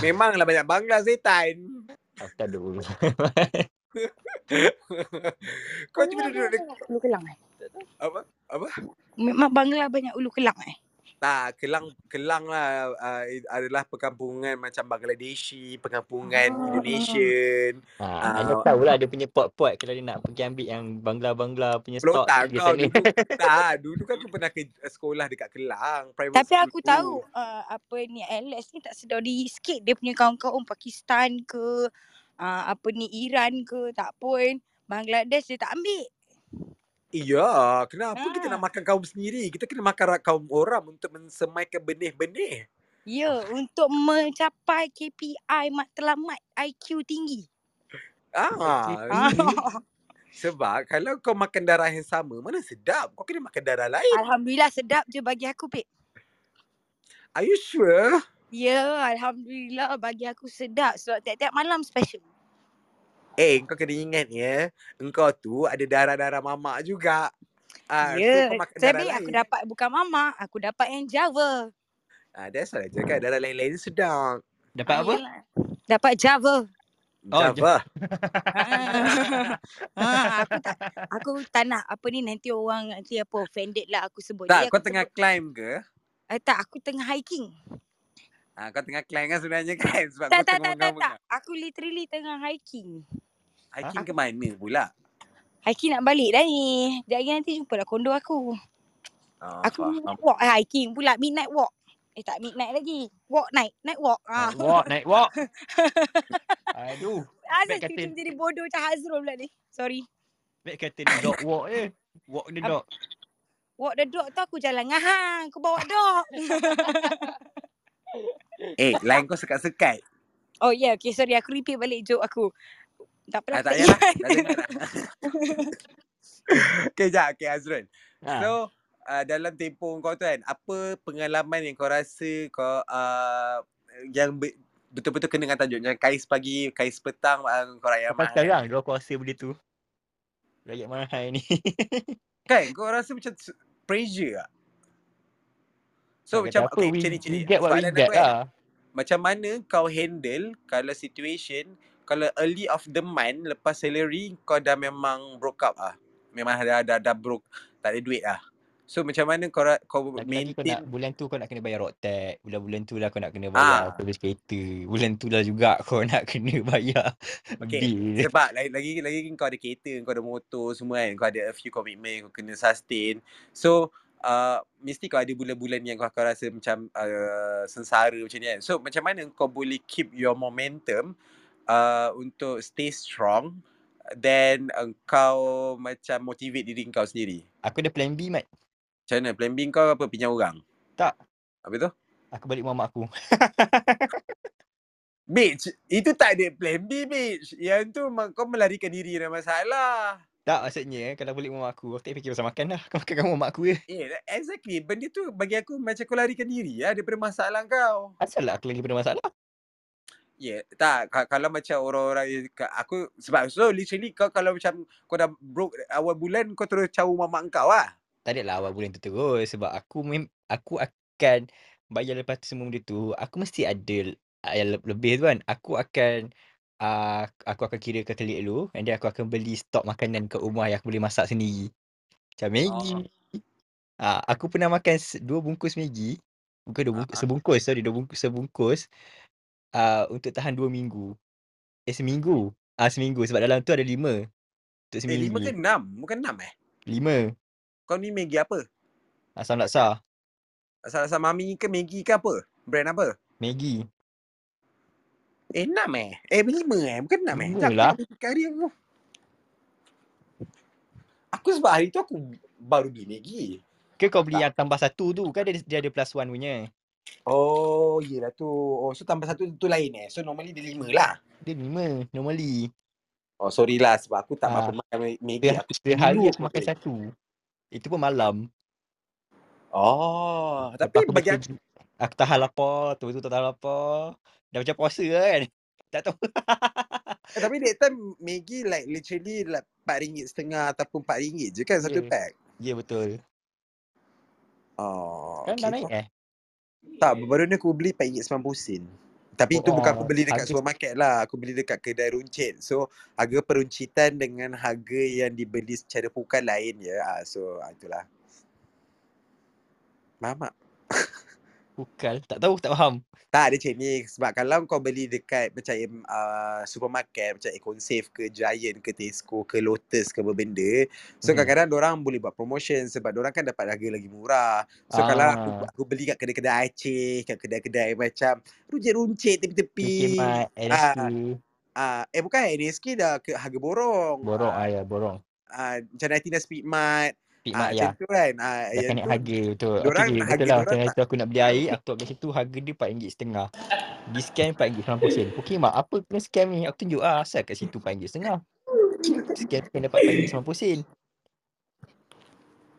Speaker 1: Memanglah banyak bangla setan.
Speaker 2: Aku tak ada pun. (laughs)
Speaker 1: kau cuma duduk dekat
Speaker 5: Ulu Kelang eh.
Speaker 1: apa? Apa?
Speaker 5: Memang Bangla banyak ulu kelang eh.
Speaker 1: Tak, Kelang Kelang lah uh, adalah perkampungan macam Bangladeshi, perkampungan
Speaker 5: Ah.
Speaker 1: Indonesian.
Speaker 2: Ha, anda
Speaker 1: Ah.
Speaker 2: tahulah dia punya pot-pot kalau dia nak pergi ambil yang Bangla-Bangla punya stok di
Speaker 1: kau
Speaker 2: sana.
Speaker 1: dulu. (laughs) tak, dulu kan aku pernah ke sekolah dekat Kelang. Private
Speaker 5: Tapi
Speaker 1: school
Speaker 5: aku
Speaker 1: tu.
Speaker 5: tahu uh, apa ni Alex ni tak sedar diri sikit dia punya kawan-kawan Pakistan ke uh, apa ni Iran ke tak pun Bangladesh dia tak ambil.
Speaker 1: Iya, kenapa kita
Speaker 5: Ha.
Speaker 1: nak makan kaum sendiri? Kita kena makan kaum orang untuk mensemaikan benih-benih.
Speaker 5: Ya, untuk mencapai KPI matlamat IQ tinggi.
Speaker 1: Ah,
Speaker 5: Ah. (laughs)
Speaker 1: sebab kalau kau makan darah yang sama, mana sedap? Kau kena makan darah lain.
Speaker 5: Alhamdulillah sedap je bagi aku, Pip.
Speaker 1: Are you sure?
Speaker 5: Ya, Alhamdulillah bagi aku sedap sebab tiap-tiap malam special.
Speaker 1: Eh, kau kena ingat ya, engkau tu ada darah-darah mamak juga. Ah,
Speaker 5: Ya,
Speaker 1: darah
Speaker 5: tapi aku
Speaker 1: lain.
Speaker 5: dapat bukan mama, aku dapat yang Java.
Speaker 1: Ah, that's why I cakap darah lain-lain sedap.
Speaker 2: Dapat
Speaker 5: Ah,
Speaker 2: apa?
Speaker 5: Dapat Java.
Speaker 2: Oh,
Speaker 1: Java.
Speaker 5: Ah, (laughs) ah, aku tak aku tak nak apa ni nanti orang nanti apa offended lah aku sebut.
Speaker 1: tak,
Speaker 5: Jadi
Speaker 1: kau tengah
Speaker 5: sebut,
Speaker 1: climb ke?
Speaker 5: eh, tak, aku tengah hiking.
Speaker 1: Ah, kau tengah climb kan sebenarnya kan? (laughs) Sebab
Speaker 5: Tak,
Speaker 1: kau
Speaker 5: tak,
Speaker 1: tengah
Speaker 5: tak, tak, tak.
Speaker 1: mengang-mengang.
Speaker 5: Aku literally tengah hiking.
Speaker 1: Hiking ke mana pula?
Speaker 5: Hiking nak balik dah ni. Sekejap lagi nanti jumpa lah kondo aku.
Speaker 1: Ah,
Speaker 5: Aku
Speaker 1: faham.
Speaker 5: walk eh, hiking pula. Midnight walk. Eh tak midnight lagi. Walk night. Night walk. Ah.
Speaker 2: Night walk, night walk. (laughs) Aduh,
Speaker 5: Asal
Speaker 2: kata.
Speaker 5: jadi bodoh macam Hazrul pula ni. Sorry.
Speaker 2: baik kata ni dog walk je. Walk the dog.
Speaker 5: Walk the dog tu aku jalan dengan hang. Aku bawa dog. (laughs)
Speaker 1: Eh, lain kau sekat-sekat.
Speaker 5: oh yeah, okay sorry. Aku repeat balik joke aku. Tak pernah
Speaker 1: Ah, tak payahlah. dengar dah. (laughs) okay, sekejap. Okay, Azrul.
Speaker 2: Ha.
Speaker 1: So, uh, dalam tempoh kau tu kan, apa pengalaman yang kau rasa kau uh, yang be- betul-betul kena dengan tajuk? Macam kais pagi, kais petang, uh, kau rakyat mahal.
Speaker 2: sekarang aku rasa benda tu. Rakyat mahal ni. (laughs)
Speaker 1: Kan, kau rasa macam pressure tak? So,
Speaker 2: Tak
Speaker 1: macam,
Speaker 2: kata apa,
Speaker 1: okay,
Speaker 2: we,
Speaker 1: macam ni, macam Soalan aku kan,
Speaker 2: lah.
Speaker 1: macam mana kau handle kalau situation, kalau early of the month, lepas salary, kau dah memang broke up ah. Memang dah, dah, dah broke, tak ada duit ah. So macam mana kau kau
Speaker 2: Lagi-lagi kau
Speaker 1: maintain
Speaker 2: nak bulan tu kau nak kena bayar road tax. Bulan-bulan tu lah kau nak kena bayar
Speaker 1: Ah.
Speaker 2: servis kereta. Bulan tu lah juga (laughs) kau nak kena bayar
Speaker 1: Okay,
Speaker 2: bil.
Speaker 1: sebab lagi lagi lagi kau ada kereta, kau ada motor semua kan, kau ada a few commitment kau kena sustain. So uh, mesti kau ada bulan-bulan yang kau akan rasa macam uh, sengsara macam ni kan. So macam mana kau boleh keep your momentum uh, untuk stay strong then uh, kau macam motivate diri kau sendiri.
Speaker 2: Aku ada plan B, Mat.
Speaker 1: Macam mana? Plan B kau apa? Pinjam orang?
Speaker 2: Tak.
Speaker 1: Apa tu?
Speaker 2: Aku balik rumah mak aku. (laughs)
Speaker 1: Bitch, itu tak ada plan B, bitch. Yang tu kau melarikan diri dari masalah.
Speaker 2: Tak maksudnya eh, kalau balik rumah mak aku, aku tak fikir pasal makan dah. Kau makan kat rumah mak aku je.
Speaker 1: Eh, exactly. Benda tu bagi aku macam kau larikan diri lah daripada masalah kau.
Speaker 2: Asal lah aku lagi pada masalah.
Speaker 1: Ya, yeah, tak. Ka- kalau macam orang-orang yang aku sebab so literally kau kalau macam kau dah broke awal bulan kau terus cawu mamak kau lah.
Speaker 2: Tak adalah awal bulan tu terus sebab aku mem- aku akan bayar lepas tu semua benda tu. Aku mesti ada uh, yang le- lebih tu kan. Aku akan uh, aku akan kira ke telik dulu and then aku akan beli stok makanan kat rumah yang aku boleh masak sendiri. Macam Maggi. Ah, aku pernah makan dua bungkus Maggi. Bukan dua bungkus,
Speaker 1: ah.
Speaker 2: sebungkus sorry, dua bungkus sebungkus uh, untuk tahan dua minggu. Eh seminggu. Ah seminggu sebab dalam tu ada lima. Untuk
Speaker 1: Eh, lima
Speaker 2: seminggu.
Speaker 1: ke enam? Bukan enam eh?
Speaker 2: Lima.
Speaker 1: Kau ni Maggi apa?
Speaker 2: Asam laksa.
Speaker 1: Asal-asal Mami ke Maggi ke apa? Brand apa?
Speaker 2: Maggi.
Speaker 1: Eh, enam eh? Eh, lima eh? Bukan enam eh?
Speaker 2: Lima lah.
Speaker 1: hari aku. Aku sebab hari tu aku baru beli Maggi.
Speaker 2: Ke kau beli
Speaker 1: Tak.
Speaker 2: yang tambah satu tu kan dia, dia ada plus one punya.
Speaker 1: Oh, yelah tu. Oh, so tambah satu tu lain eh? So normally dia lima lah.
Speaker 2: Dia lima normally.
Speaker 1: Oh, sorry lah sebab aku tak
Speaker 2: Ah.
Speaker 1: berapa makan Maggi.
Speaker 2: Dia,
Speaker 1: Aku
Speaker 2: sehari aku makan
Speaker 1: makan.
Speaker 2: satu. Itu pun malam.
Speaker 1: Oh,
Speaker 2: Lepas
Speaker 1: tapi
Speaker 2: aku
Speaker 1: bagi aku.
Speaker 2: Aku tahan lapar. Tu tu tak tahan lapar. Dah macam puasa kan. (laughs) Tak tahu.
Speaker 1: eh, tapi that time Maggi like literally like RM4.5 ataupun RM4 je kan satu
Speaker 2: Ya.
Speaker 1: pack.
Speaker 2: Ya betul.
Speaker 1: Oh,
Speaker 2: Kan dah
Speaker 1: okay.
Speaker 2: naik eh?
Speaker 1: Tak, baru ni aku beli RM4.50. Tapi itu bukan aku
Speaker 2: Oh,
Speaker 1: beli dekat
Speaker 2: harga
Speaker 1: supermarket lah. Aku beli dekat kedai runcit. So, harga peruncitan dengan harga yang dibeli secara bukan lain ya. Ah, so, ah, itulah. Faham (laughs) tak?
Speaker 2: Bukan. Tak tahu, tak faham.
Speaker 1: Tak, dia macam ni. Sebab kalau kau beli dekat macam uh, supermarket, macam Econ-Safe ke, Giant ke, Tesco ke, Lotus ke berbenda. So
Speaker 2: Hmm.
Speaker 1: kadang-kadang orang boleh buat promotion sebab orang kan dapat harga lagi murah. So kalau aku
Speaker 2: Ah.
Speaker 1: aku beli kat kedai-kedai Aceh, kat kedai-kedai macam runcit-runcit tepi-tepi. Ah, ah, eh bukan NSK dah ke harga borong.
Speaker 2: borong.
Speaker 1: Ah,
Speaker 2: Ah, ya, borong.
Speaker 1: ah, macam Natina Speedmart.
Speaker 2: Big
Speaker 1: Ah,
Speaker 2: Mat,
Speaker 1: macam
Speaker 2: ya.
Speaker 1: tu kan. Ah,
Speaker 2: Dah
Speaker 1: tu
Speaker 2: harga
Speaker 1: Diorang
Speaker 2: okay, betul lah. Macam
Speaker 1: tak
Speaker 2: tu aku nak beli air, aku tengok kat situ harga dia RM4.5. Discount RM4.90. Okey mak, apa kena scam ni? Aku tunjuk ah, asal kat situ RM4.5. Scam kan dapat RM4.90.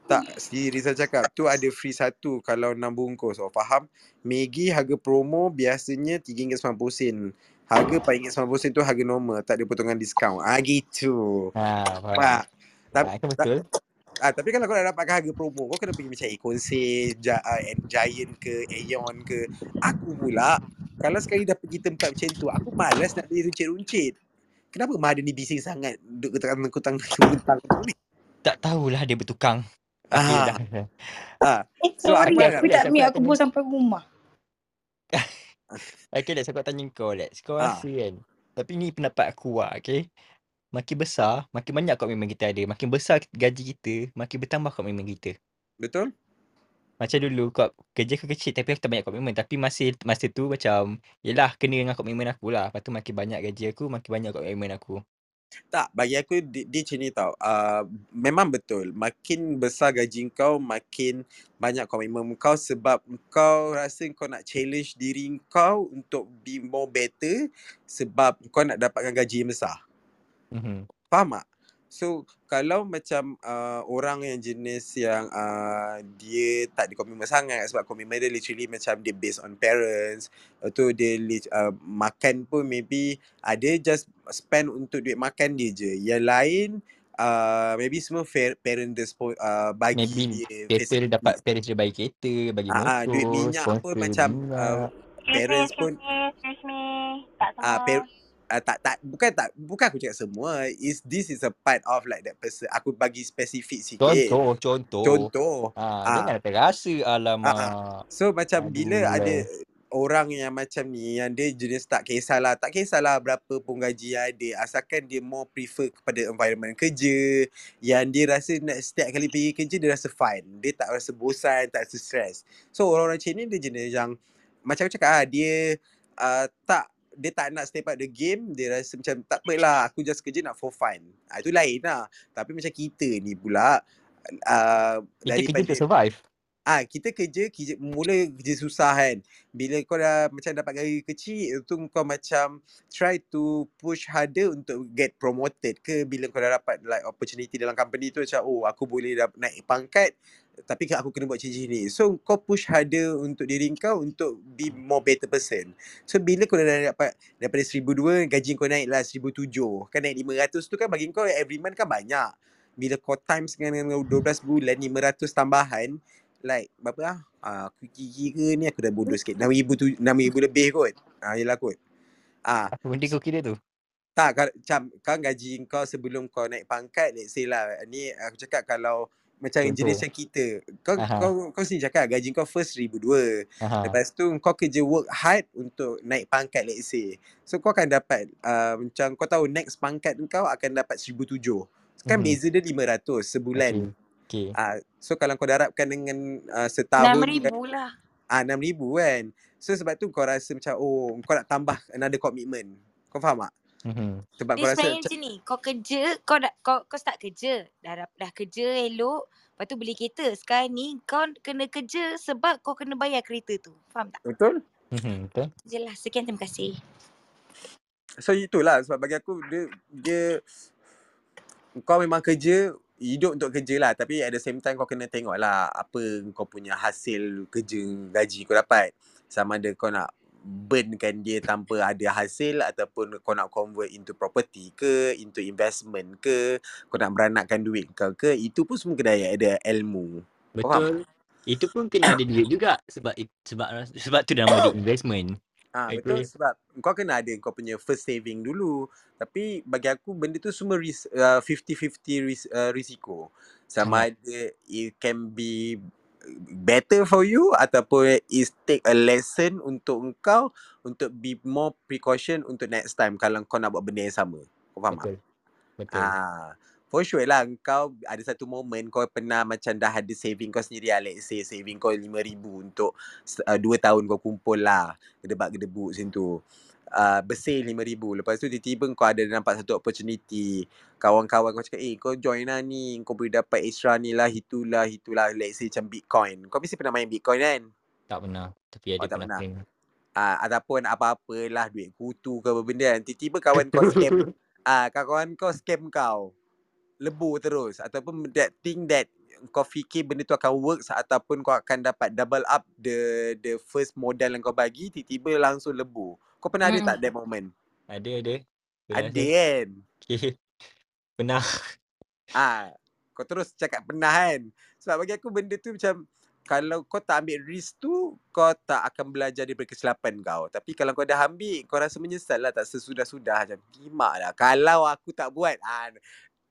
Speaker 1: Tak, si Rizal cakap tu ada free satu kalau 6 bungkus. Oh faham? Maggi harga promo biasanya RM3.90. Harga RM4.90 tu harga normal, tak ada potongan diskaun. Ah gitu.
Speaker 2: Ha, faham.
Speaker 1: Pak. Tapi,
Speaker 2: Ha, kan betul.
Speaker 1: Ah, tapi kalau kau nak dapatkan harga promo, kau kena pergi macam Econ-Safe, Gi- uh, Giant ke, Aeon ke. Aku pula, kalau sekali dah pergi tempat macam tu, aku malas nak beli runcit-runcit. Kenapa ada ni bising sangat duduk ketang-ketang kentang tu ni?
Speaker 2: Tak tahulah dia bertukang.
Speaker 1: Ah,
Speaker 2: dah.
Speaker 1: ah.
Speaker 5: Eh,
Speaker 1: So
Speaker 5: sorry,
Speaker 1: aku
Speaker 5: aku tak mi aku bawa sampai rumah. (laughs)
Speaker 2: Okay, Lex, aku nak tanya kau, Lex. Kau
Speaker 1: ah.
Speaker 2: rasa kan, tapi ni pendapat aku lah, okay? Makin besar, makin banyak komitmen kita ada. Makin besar gaji kita, makin bertambah komitmen kita.
Speaker 1: Betul?
Speaker 2: Macam dulu kau kerja kau kecil tapi aku tak banyak komitmen. Tapi masih masa tu macam, yelah kena dengan komitmen aku lah. Lepas tu makin banyak gaji aku, makin banyak komitmen aku.
Speaker 1: Tak, bagi aku dia, dia macam ni tau. Uh, memang betul. Makin besar gaji kau, makin banyak komitmen kau sebab kau rasa kau nak challenge diri kau untuk be more better sebab kau nak dapatkan gaji yang besar.
Speaker 2: Mhm.
Speaker 1: Faham tak? So, kalau macam uh, orang yang jenis yang uh, dia tak ada komitmen sangat sebab komitmen dia literally macam dia based on parents. Lepas tu dia uh, makan pun maybe ada just spend untuk duit makan dia je. Yang lain uh, maybe semua fair, parent dia uh, bagi
Speaker 2: Maybe
Speaker 1: dia
Speaker 2: dia dapat parents dia bagi kereta, bagi
Speaker 1: Ah, ah, duit
Speaker 2: motor,
Speaker 1: minyak pun
Speaker 2: sponsor
Speaker 1: macam uh,
Speaker 2: minyak.
Speaker 5: Excuse
Speaker 1: parents
Speaker 5: excuse
Speaker 1: pun
Speaker 5: me, excuse me. Tak
Speaker 1: ah
Speaker 5: semua.
Speaker 1: par, uh, tak tak bukan tak bukan aku cakap semua. Is this is a part of like that person aku bagi spesifik sikit.
Speaker 2: Contoh, contoh.
Speaker 1: contoh.
Speaker 2: Ah,
Speaker 1: ah.
Speaker 2: jangan terasa
Speaker 1: ah ah.
Speaker 2: Alamak.
Speaker 1: so macam bila
Speaker 2: Aduh
Speaker 1: ada orang yang macam ni yang dia jenis tak kisahlah tak kisahlah berapa pun gaji yang ada asalkan dia more prefer kepada environment kerja yang dia rasa nak setiap kali pergi kerja dia rasa fun dia tak rasa bosan tak rasa stress. So orang-orang macam ni dia jenis yang macam aku cakap ah dia uh, tak dia tak nak step up the game dia rasa macam tak apalah aku just kerja nak for fun ah, itu lain lah tapi macam kita ni pula uh,
Speaker 2: Kita kerja
Speaker 1: daripada
Speaker 2: untuk survive.
Speaker 1: Ah kita kerja, kerja mula kerja susah kan. Bila kau dah macam dapat gaji kecil tu kau macam try to push harder untuk get promoted ke bila kau dah dapat like opportunity dalam company tu macam oh aku boleh naik pangkat tapi aku kena buat macam ni. So kau push harder untuk diri kau untuk be more better person. So bila kau dah dapat daripada 1002 gaji kau naik lah 1007. Kan naik 500 tu kan bagi kau every month kan banyak. Bila kau times dengan 12 bulan 500 tambahan like berapa lah? Ah, aku kira ni aku dah bodoh sikit. 6000 tu 6000 lebih kot. Ah yalah kot. Ah
Speaker 2: Apa benda kau kira tu?
Speaker 1: tak kan macam kan gaji kau sebelum kau naik pangkat let's say lah ni aku cakap kalau macam jenis
Speaker 2: Contoh.
Speaker 1: macam kita kau
Speaker 2: Aha.
Speaker 1: kau kau sendiri cakap gaji kau first 1002
Speaker 2: Aha.
Speaker 1: lepas tu kau kerja work hard untuk naik pangkat let's say so kau akan dapat uh, macam kau tahu next pangkat kau akan dapat 1007 kan
Speaker 2: Mhm.
Speaker 1: beza dia 500 sebulan
Speaker 2: Okey. Okey.
Speaker 1: Ah, so kalau kau darabkan dengan uh, setahun
Speaker 5: Enam
Speaker 1: kan,
Speaker 5: ribu lah.
Speaker 1: ah 6000 kan. So sebab tu kau rasa macam oh kau nak tambah another commitment. Kau faham tak?
Speaker 2: Mhm.
Speaker 1: Sebab
Speaker 5: Dia
Speaker 1: kau rasa macam
Speaker 5: macam ni. Kau kerja, kau dah, kau, kau start kerja. Dah, dah, dah kerja elok. Lepas tu beli kereta. Sekarang ni kau kena kerja sebab kau kena bayar kereta tu. Faham tak?
Speaker 1: betul?
Speaker 2: Mhm. Betul?
Speaker 5: Jelas. Sekian terima kasih.
Speaker 1: So itulah sebab bagi aku dia dia kau memang kerja hidup untuk kerja lah tapi at the same time kau kena tengok lah apa kau punya hasil kerja gaji kau dapat sama ada kau nak burnkan dia tanpa ada hasil ataupun kau nak convert into property ke into investment ke kau nak beranakkan duit kau ke itu pun semua kena ada ilmu faham
Speaker 2: Betul. Itu pun kena ada duit juga sebab sebab sebab tu nama (coughs) dia investment.
Speaker 1: Ah betul sebab kau kena ada kau punya first saving dulu. Tapi bagi aku benda tu semua ris, uh, 50-50 ris, uh, risiko. Sama
Speaker 2: Sangat.
Speaker 1: ada it can be better for you ataupun is take a lesson untuk engkau untuk be more precaution untuk next time kalau kau nak buat benda yang sama. Kau faham tak?
Speaker 2: Betul. Betul.
Speaker 1: For sure lah kau ada satu moment kau pernah macam dah ada saving kau sendiri lah. Let's say saving kau RM5,000 untuk uh, 2 tahun kau kumpul lah. Gedebak-gedebuk macam tu. Uh, bersih RM5,000. Lepas tu tiba-tiba kau ada nampak satu opportunity. Kawan-kawan kau cakap, eh kau join lah ni. Kau boleh dapat extra ni lah, itulah, itulah. Let's say macam Bitcoin. Kau mesti pernah main Bitcoin kan?
Speaker 2: Tak pernah. Tapi
Speaker 1: Oh,
Speaker 2: ada
Speaker 1: tak
Speaker 2: pernah
Speaker 1: pernah. Uh, ataupun apa-apalah duit kutu ke apa benda kan. Tiba-tiba kawan kau scam (laughs) ah kawan kau scam kau lebur terus ataupun that thing that kau fikir benda tu akan work ataupun kau akan dapat double up the the first modal yang kau bagi tiba-tiba langsung lebur kau pernah ada
Speaker 3: Mm.
Speaker 1: tak that moment
Speaker 2: Ada, ada. Pernah
Speaker 1: ada
Speaker 2: saya.
Speaker 1: kan (laughs)
Speaker 2: Okay. Pernah.
Speaker 1: ah kau terus cakap pernah kan sebab bagi aku benda tu macam kalau kau tak ambil risk tu kau tak akan belajar daripada kesilapan kau tapi kalau kau dah ambil kau rasa menyesal lah tak sesudah-sudah macam gimak lah kalau aku tak buat ah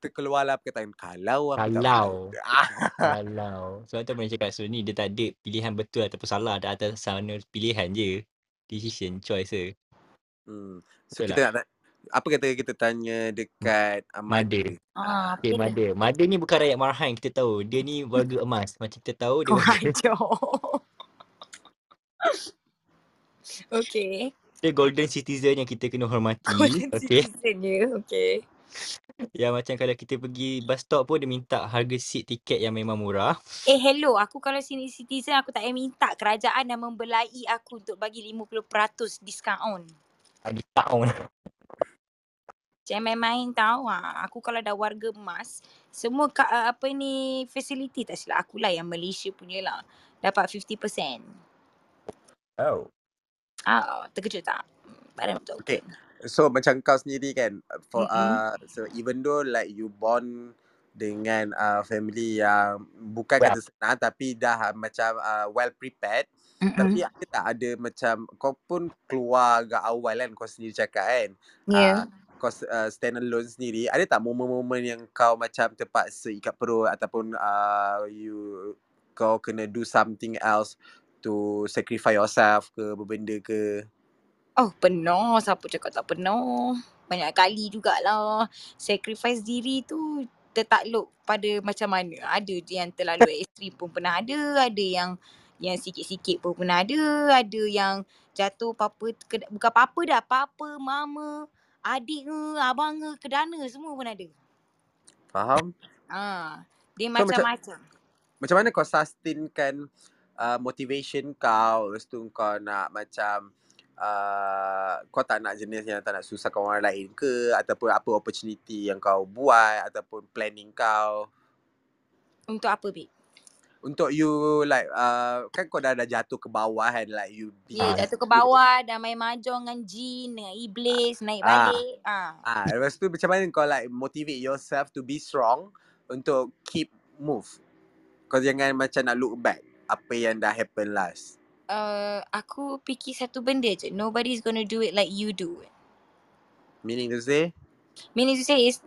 Speaker 1: terkeluarlah perkataan kalau tak
Speaker 2: Kalau.
Speaker 1: ah (laughs)
Speaker 2: Kalau. Sebab tu pernah cakap so ni dia tak ada pilihan betul ataupun salah. Ada atas sana pilihan je. Decision, choice je.
Speaker 1: Hmm. So
Speaker 2: Betul
Speaker 1: kita nak ta- apa kata kita tanya dekat uh,
Speaker 2: Mother.
Speaker 1: Mother.
Speaker 5: Ah,
Speaker 2: Okay,
Speaker 5: lah.
Speaker 2: Mother. Mother ni bukan rakyat Marhan kita tahu. Dia ni (laughs) warga emas. Macam kita tahu dia
Speaker 5: Kau
Speaker 2: warga (laughs)
Speaker 5: okay.
Speaker 2: dia golden citizen yang kita kena hormati.
Speaker 5: Golden
Speaker 2: Okay.
Speaker 5: citizen je. Okay.
Speaker 2: Yang macam kalau kita pergi bus stop pun dia minta harga seat tiket yang memang murah.
Speaker 5: Eh hello, aku kalau sini citizen aku tak payah minta kerajaan dan membelai aku untuk bagi 50% diskaun.
Speaker 2: Ada tahun.
Speaker 5: Jangan main-main tau. Ha, aku kalau dah warga emas, semua ka, uh, apa ni facility tak silap akulah yang Malaysia punya lah. Dapat 50%.
Speaker 2: Oh.
Speaker 5: Ah, terkejut tak? Hmm, Badan betul.
Speaker 1: Okay. So macam kau sendiri kan for
Speaker 5: Mm-mm.
Speaker 1: uh, so even though like you born dengan uh, family yang bukan
Speaker 2: Well.
Speaker 1: kata senang tapi dah uh, macam uh, well prepared
Speaker 5: Mm-mm.
Speaker 1: tapi ada tak ada macam kau pun keluar agak awal kan kau sendiri cakap kan
Speaker 5: Ya.
Speaker 1: uh, kau uh, stand alone sendiri ada tak momen-momen yang kau macam terpaksa ikat perut ataupun uh, you kau kena do something else to sacrifice yourself ke berbenda ke
Speaker 5: Oh penuh. Siapa cakap tak penuh? Banyak kali jugalah. Sacrifice diri tu tertakluk pada macam mana. Ada yang terlalu (laughs) ekstrim pun pernah ada. Ada yang yang sikit-sikit pun pernah ada. Ada yang jatuh apa-apa. ke- Bukan apa-apa dah. Apa-apa, mama, adik ke, abang ke, kedana semua pun ada.
Speaker 1: faham
Speaker 5: Ha. Dia
Speaker 1: So, macam-
Speaker 5: macam-macam.
Speaker 1: macam mana kau sustainkan uh, motivation kau lepas tu kau nak macam uh, kau tak nak jenis yang tak nak susahkan orang lain ke ataupun apa opportunity yang kau buat ataupun planning kau
Speaker 5: Untuk apa, babe?
Speaker 1: untuk you like uh, kan kau dah dah jatuh ke bawah kan like you be
Speaker 5: Ya,
Speaker 2: Ah.
Speaker 5: jatuh ke bawah, dah main mahjong dengan jin, dengan iblis, naik
Speaker 1: Ah.
Speaker 5: balik. Ah.
Speaker 1: ah lepas tu macam mana kau like motivate yourself to be strong untuk keep move kau jangan macam nak look back apa yang dah happen last
Speaker 5: uh, aku fikir satu benda je. Nobody's gonna do it like you do it.
Speaker 1: meaning to say
Speaker 5: Meaning to say is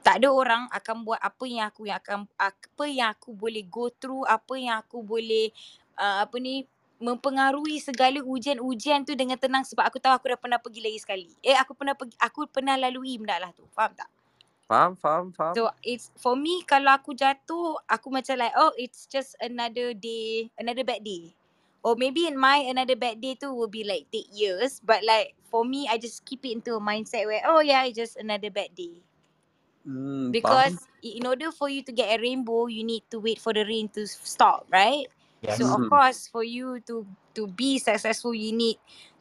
Speaker 5: tak ada orang akan buat apa yang aku yang akan apa yang aku boleh go through, apa yang aku boleh uh, apa ni mempengaruhi segala ujian-ujian tu dengan tenang sebab aku tahu aku dah pernah pergi lagi sekali. Eh aku pernah pergi aku pernah lalui benda lah tu. Faham tak?
Speaker 1: faham faham faham
Speaker 5: So it's for me kalau aku jatuh aku macam like oh it's just another day, another bad day. Or maybe in my another bad day tu will be like take years but like for me I just keep it into a mindset where oh yeah it's just another bad day.
Speaker 1: hmm, faham
Speaker 5: Because i- in order for you to get a rainbow you need to wait for the rain to stop, right?
Speaker 2: Yes.
Speaker 5: So of
Speaker 1: Mhm.
Speaker 5: course for you to to be successful you need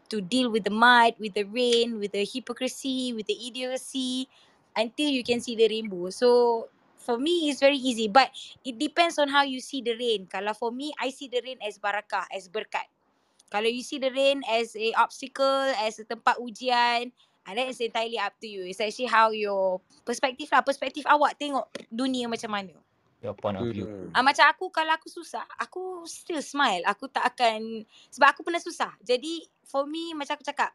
Speaker 5: to deal with the mud, with the rain, with the hypocrisy, with the idiocy until you can see the rainbow. So for me it's very easy but it depends on how you see the rain. Kalau for me I see the rain as barakah, as berkat. Kalau you see the rain as a obstacle, as a tempat ujian, and that is entirely up to you. It's actually how your perspektif lah, perspektif awak tengok dunia macam mana.
Speaker 2: Your point of view.
Speaker 1: Hmm.
Speaker 5: Ah macam aku kalau aku susah, aku still smile. Aku tak akan sebab aku pernah susah. Jadi for me macam aku cakap,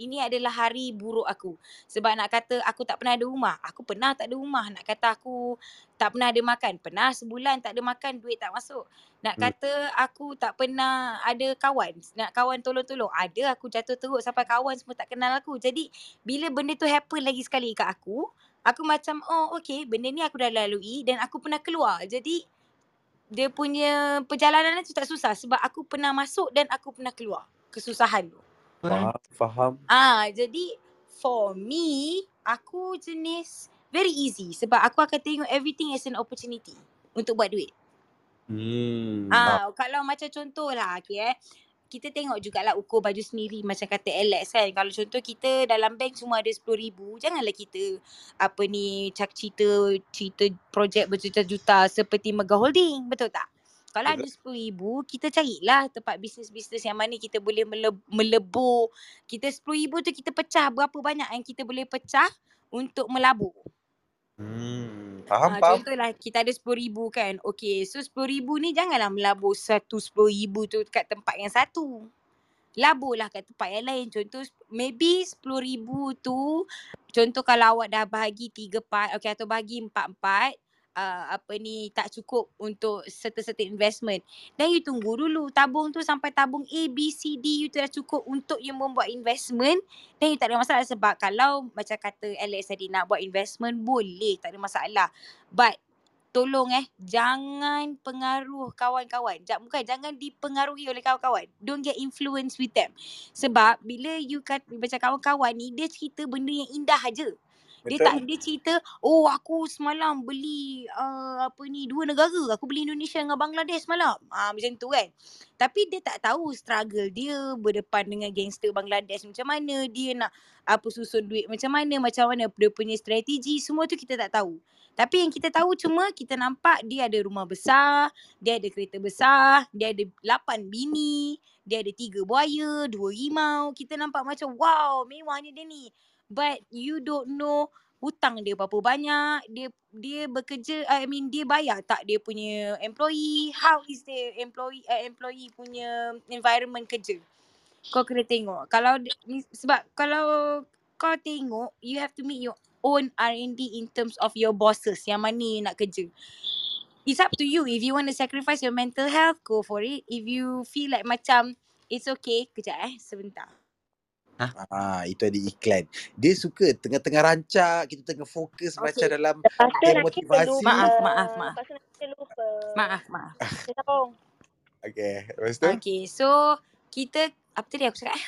Speaker 5: ini adalah hari buruk aku. Sebab nak kata aku tak pernah ada rumah. Aku pernah tak ada rumah. Nak kata aku tak pernah ada makan. Pernah sebulan tak ada makan, duit tak masuk. Nak
Speaker 1: Hmm.
Speaker 5: kata aku tak pernah ada kawan. Nak kawan tolong-tolong. Ada aku jatuh teruk sampai kawan semua tak kenal aku. Jadi bila benda tu happen lagi sekali kat aku, aku macam oh okay benda ni aku dah lalui dan aku pernah keluar. Jadi dia punya perjalanan tu tak susah sebab aku pernah masuk dan aku pernah keluar kesusahan tu.
Speaker 1: Faham, faham.
Speaker 5: Ah, jadi for me, aku jenis very easy sebab aku akan tengok everything as an opportunity untuk buat duit.
Speaker 1: Hmm.
Speaker 5: Ah, kalau macam contoh lah, okay eh. Kita tengok jugalah ukur baju sendiri macam kata Alex kan. Kalau contoh kita dalam bank cuma ada RM10,000, janganlah kita apa ni cak cerita cerita projek berjuta-juta seperti Mega Holding, betul tak? Kalau ada RM10,000, kita carilah tempat bisnes-bisnes yang mana kita boleh mele- melebur. Kita RM10,000 tu kita pecah berapa banyak yang kita boleh pecah untuk melabur.
Speaker 1: Hmm. Faham,
Speaker 5: Ah,
Speaker 1: faham.
Speaker 5: contohlah kita ada RM10,000 kan. Okay, so RM10,000 ni janganlah melabur satu RM10,000 tu kat tempat yang satu. Laburlah kat tempat yang lain. Contoh maybe RM10,000 tu contoh kalau awak dah bahagi tiga part okay atau bahagi empat-empat uh, apa ni tak cukup untuk certain-certain investment. Dan you tunggu dulu tabung tu sampai tabung A, B, C, D you tu dah cukup untuk you membuat investment dan you tak ada masalah sebab kalau macam kata Alex tadi nak buat investment boleh tak ada masalah. But tolong eh jangan pengaruh kawan-kawan. Ja, bukan jangan dipengaruhi oleh kawan-kawan. Don't get influence with them. Sebab bila you kat macam kawan-kawan ni dia cerita benda yang indah aja. Dia tak dia cerita oh aku semalam beli uh, apa ni dua negara. Aku beli Indonesia dengan Bangladesh semalam. Ah macam tu kan. Tapi dia tak tahu struggle dia berdepan dengan gangster Bangladesh macam mana dia nak apa susun duit macam mana macam mana dia punya strategi semua tu kita tak tahu. Tapi yang kita tahu cuma kita nampak dia ada rumah besar, dia ada kereta besar, dia ada lapan bini, dia ada tiga buaya, dua rimau. Kita nampak macam wow mewahnya dia ni. But you don't know hutang dia berapa banyak, dia dia bekerja I mean dia bayar tak dia punya employee, how is the employee uh, employee punya environment kerja. Kau kena tengok. Kalau sebab kalau kau tengok you have to meet your own R&D in terms of your bosses yang mana you nak kerja. It's up to you. If you want to sacrifice your mental health, go for it. If you feel like macam it's okay, kejap eh, sebentar.
Speaker 1: Ah, itu ada iklan. Dia suka tengah-tengah rancak, kita tengah fokus
Speaker 5: Okay.
Speaker 1: macam dalam
Speaker 4: Lepas tu
Speaker 1: game
Speaker 4: nanti
Speaker 1: motivasi.
Speaker 5: Maaf, maaf, maaf.
Speaker 4: Lepas tu nanti terlupa.
Speaker 5: Maaf, maaf.
Speaker 4: Kita.
Speaker 1: Okay, lepas tu?
Speaker 5: Okay, so kita apa tadi aku cakap eh?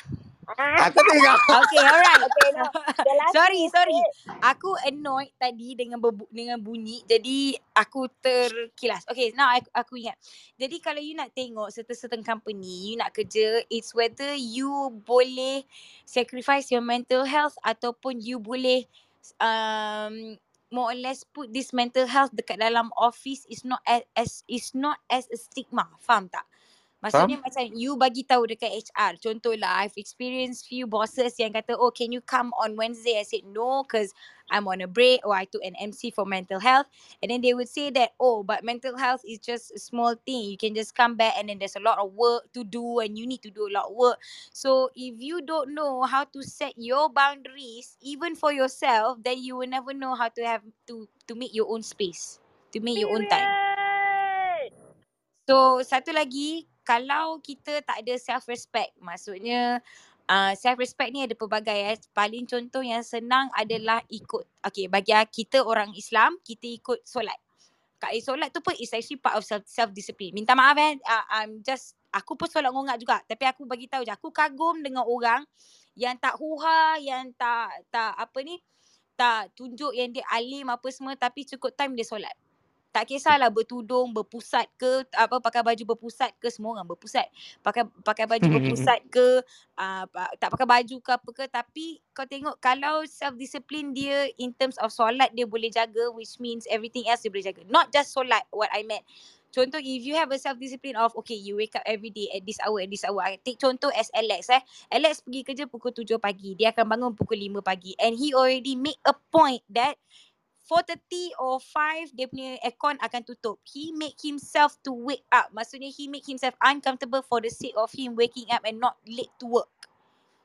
Speaker 1: Aku tengok.
Speaker 5: Okay, alright.
Speaker 4: Okay, no. (laughs)
Speaker 5: Sorry, sorry. Aku annoyed tadi dengan berbu- dengan bunyi. Jadi aku terkilas. Okay, now aku, aku ingat. Jadi kalau you nak tengok certain-certain company, you nak kerja, it's whether you boleh sacrifice your mental health ataupun you boleh um, more or less put this mental health dekat dalam office is not as, as is not as a stigma. Faham tak? Maksudnya macam you bagi tahu dekat HR. Contohlah I've experienced few bosses yang kata, "Oh, can you come on Wednesday?" I said, "No, because I'm on a break or I took an MC for mental health." And then they would say that, "Oh, but mental health is just a small thing. You can just come back and then there's a lot of work to do and you need to do a lot of work." So, if you don't know how to set your boundaries even for yourself, then you will never know how to have to to make your own space, to make your own time. So satu lagi kalau kita tak ada self respect maksudnya uh, self respect ni ada pelbagai eh. Paling contoh yang senang adalah ikut okay bagi kita orang Islam kita ikut solat. Kat solat tu pun is actually part of self, self discipline. Minta maaf eh uh, I'm just aku pun solat ngongak juga tapi aku bagi tahu je aku kagum dengan orang yang tak huha yang tak tak apa ni tak tunjuk yang dia alim apa semua tapi cukup time dia solat. Tak kisahlah bertudung, berpusat ke, apa pakai baju berpusat ke, semua orang berpusat. Pakai pakai baju berpusat ke, uh, tak pakai baju ke apa ke, tapi kau tengok kalau self discipline dia in terms of solat dia boleh jaga which means everything else dia boleh jaga. Not just solat what I meant. Contoh if you have a self discipline of okay you wake up every day at this hour at this hour. I take contoh as Alex eh. Alex pergi kerja pukul 7 pagi. Dia akan bangun pukul 5 pagi and he already make a point that 4.30 or 5 dia punya aircon akan tutup. He make himself to wake up. Maksudnya he make himself uncomfortable for the sake of him waking up and not late to work.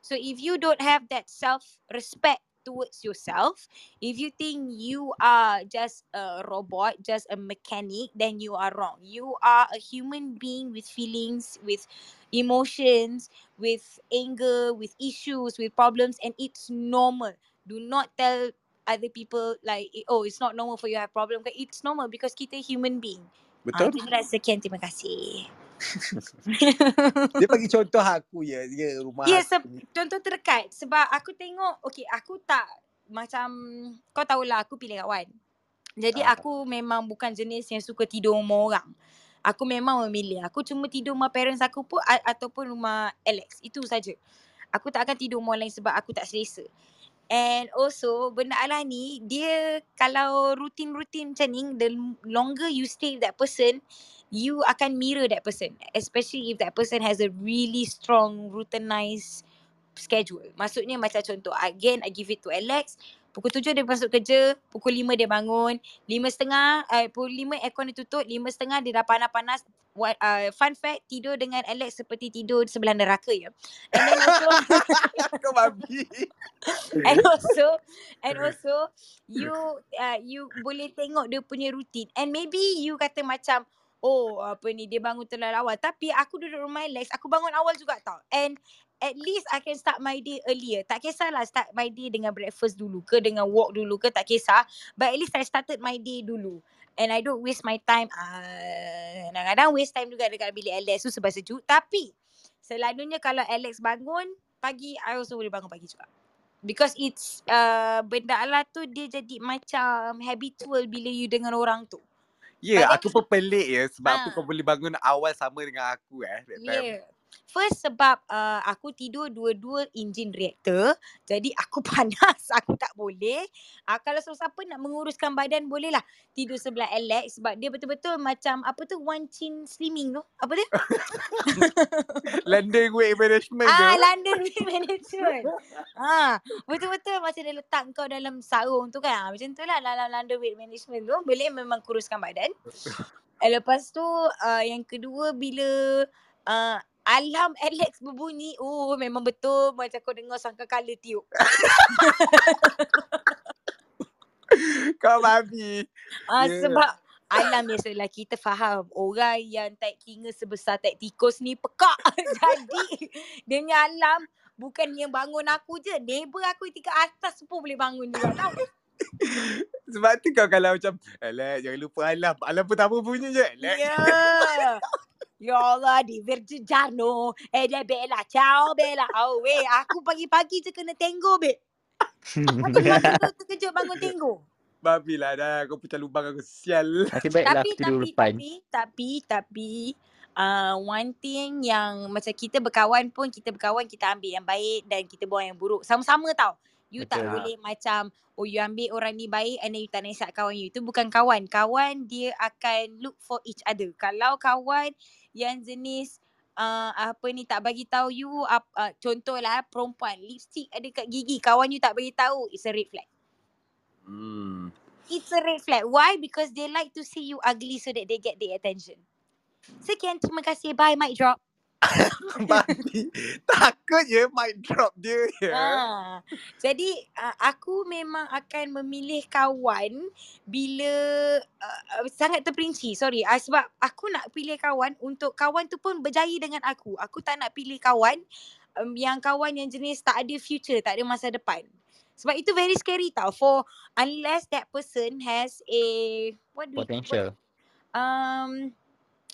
Speaker 5: So if you don't have that self-respect towards yourself, if you think you are just a robot, just a mechanic, then you are wrong. You are a human being with feelings, with emotions, with anger, with issues, with problems, and it's normal. Do not tell other people like, eh, oh, it's not normal for you have problem. It's normal because kita human being. Ah,
Speaker 1: Betul?
Speaker 5: itu je lah. Sekian, terima kasih. (laughs)
Speaker 1: Dia bagi contoh aku ya. Dia rumah
Speaker 5: Ya,
Speaker 1: aku
Speaker 5: se- contoh terdekat. Sebab aku tengok, okay, aku tak macam, kau tahulah aku pilih kawan. Jadi
Speaker 1: Ah.
Speaker 5: aku memang bukan jenis yang suka tidur rumah orang. Aku memang memilih. Aku cuma tidur rumah parents aku pun a- ataupun rumah Alex. Itu saja. Aku tak akan tidur rumah lain sebab aku tak selesa. And also benda Allah ni dia kalau rutin-rutin macam ni the longer you stay with that person you akan mirror that person especially if that person has a really strong routinized schedule. Maksudnya macam contoh again I give it to Alex Pukul tujuh dia masuk kerja, pukul lima dia bangun, lima setengah, uh, pukul lima aircon dia tutup, lima setengah dia dah panas-panas. What, uh, fun fact, tidur dengan Alex seperti tidur sebelah neraka ya. And then also, (laughs)
Speaker 1: Kau babi.
Speaker 5: and also and also you uh, you boleh tengok dia punya routine and maybe you kata macam oh apa ni dia bangun terlalu awal tapi aku duduk rumah Alex aku bangun awal juga tau and at least I can start my day earlier tak kisahlah start my day dengan breakfast dulu ke dengan walk dulu ke tak kisah but at least I started my day dulu and I don't waste my time uh, kadang-kadang waste time juga dekat bilik Alex tu sebab sejuk tapi selalunya kalau Alex bangun pagi I also boleh bangun pagi juga because it's uh, benda Allah tu dia jadi macam habitual bila you dengan orang tu.
Speaker 1: Ya,
Speaker 5: But then-
Speaker 1: aku pun pelik ya sebab apa
Speaker 5: Ah.
Speaker 1: kau boleh bangun awal sama dengan aku eh. Time.
Speaker 5: Yeah. First sebab uh, aku tidur dua-dua engine reactor. Jadi aku (laughs) panas. Aku tak boleh. Uh, kalau siapa nak menguruskan badan boleh lah. Tidur sebelah Alex. Sebab dia betul-betul macam apa tu one chin slimming tu. Apa dia? (laughs)
Speaker 1: London weight management
Speaker 5: Ah,
Speaker 1: tu.
Speaker 5: London Weight Management. ah, betul-betul macam dia letak kau dalam sarung tu kan. Ah, macam tu lah dalam London Weight Management tu. Boleh memang kuruskan badan. (laughs) Eh, lepas tu uh, yang kedua bila uh, alarm Alex berbunyi. Oh memang betul macam kau dengar sangka kala tiup. (laughs)
Speaker 1: Kau babi.
Speaker 5: Ah,
Speaker 1: Ya.
Speaker 5: Sebab alarm biasalah kita faham orang yang taik telinga sebesar taik tikus ni pekak. (laughs) Jadi dia punya alarm bukan yang bangun aku je. Neighbor aku tingkat atas pun boleh bangun juga tau. (laughs)
Speaker 1: Sebab tu kau kalau macam Alah jangan lupa alam Alam pertama bunyi je Alah
Speaker 5: Ya. Ya Allah, divergiano. Eh, dia bela. Ciao, bela. Oh, weh. Aku pagi-pagi je kena tenggo, be. Aku (laughs) pagi terkejut bangun tenggo.
Speaker 1: Babi lah dah Kau pecah lubang aku sial
Speaker 2: Nasib baiklah
Speaker 5: tapi,
Speaker 2: aku tidur
Speaker 5: tapi,
Speaker 2: depan.
Speaker 5: tapi, tapi, tapi, uh, one thing yang macam kita berkawan pun, kita berkawan, kita ambil yang baik dan kita buang yang buruk. Sama-sama tau. You tak
Speaker 2: Betul.
Speaker 5: boleh macam, oh you ambil orang ni baik and then you tak nak isap kawan you. Itu bukan kawan. Kawan dia akan look for each other. Kalau kawan yang jenis uh, apa ni tak bagi tahu you uh, uh, contohlah perempuan lipstick ada kat gigi kawan you tak bagi tahu it's a red flag
Speaker 1: hmm.
Speaker 5: it's a red flag why because they like to see you ugly so that they get their attention sekian terima kasih bye mic drop (laughs)
Speaker 1: Babi Takut je mic drop dia ya.
Speaker 5: Ah, jadi uh, aku memang akan memilih kawan bila uh, sangat terperinci. Sorry, uh, sebab aku nak pilih kawan untuk kawan tu pun berjaya dengan aku. Aku tak nak pilih kawan um, yang kawan yang jenis tak ada future, tak ada masa depan. Sebab itu very scary tau for unless that person has a what do we, what,
Speaker 2: Potential.
Speaker 5: um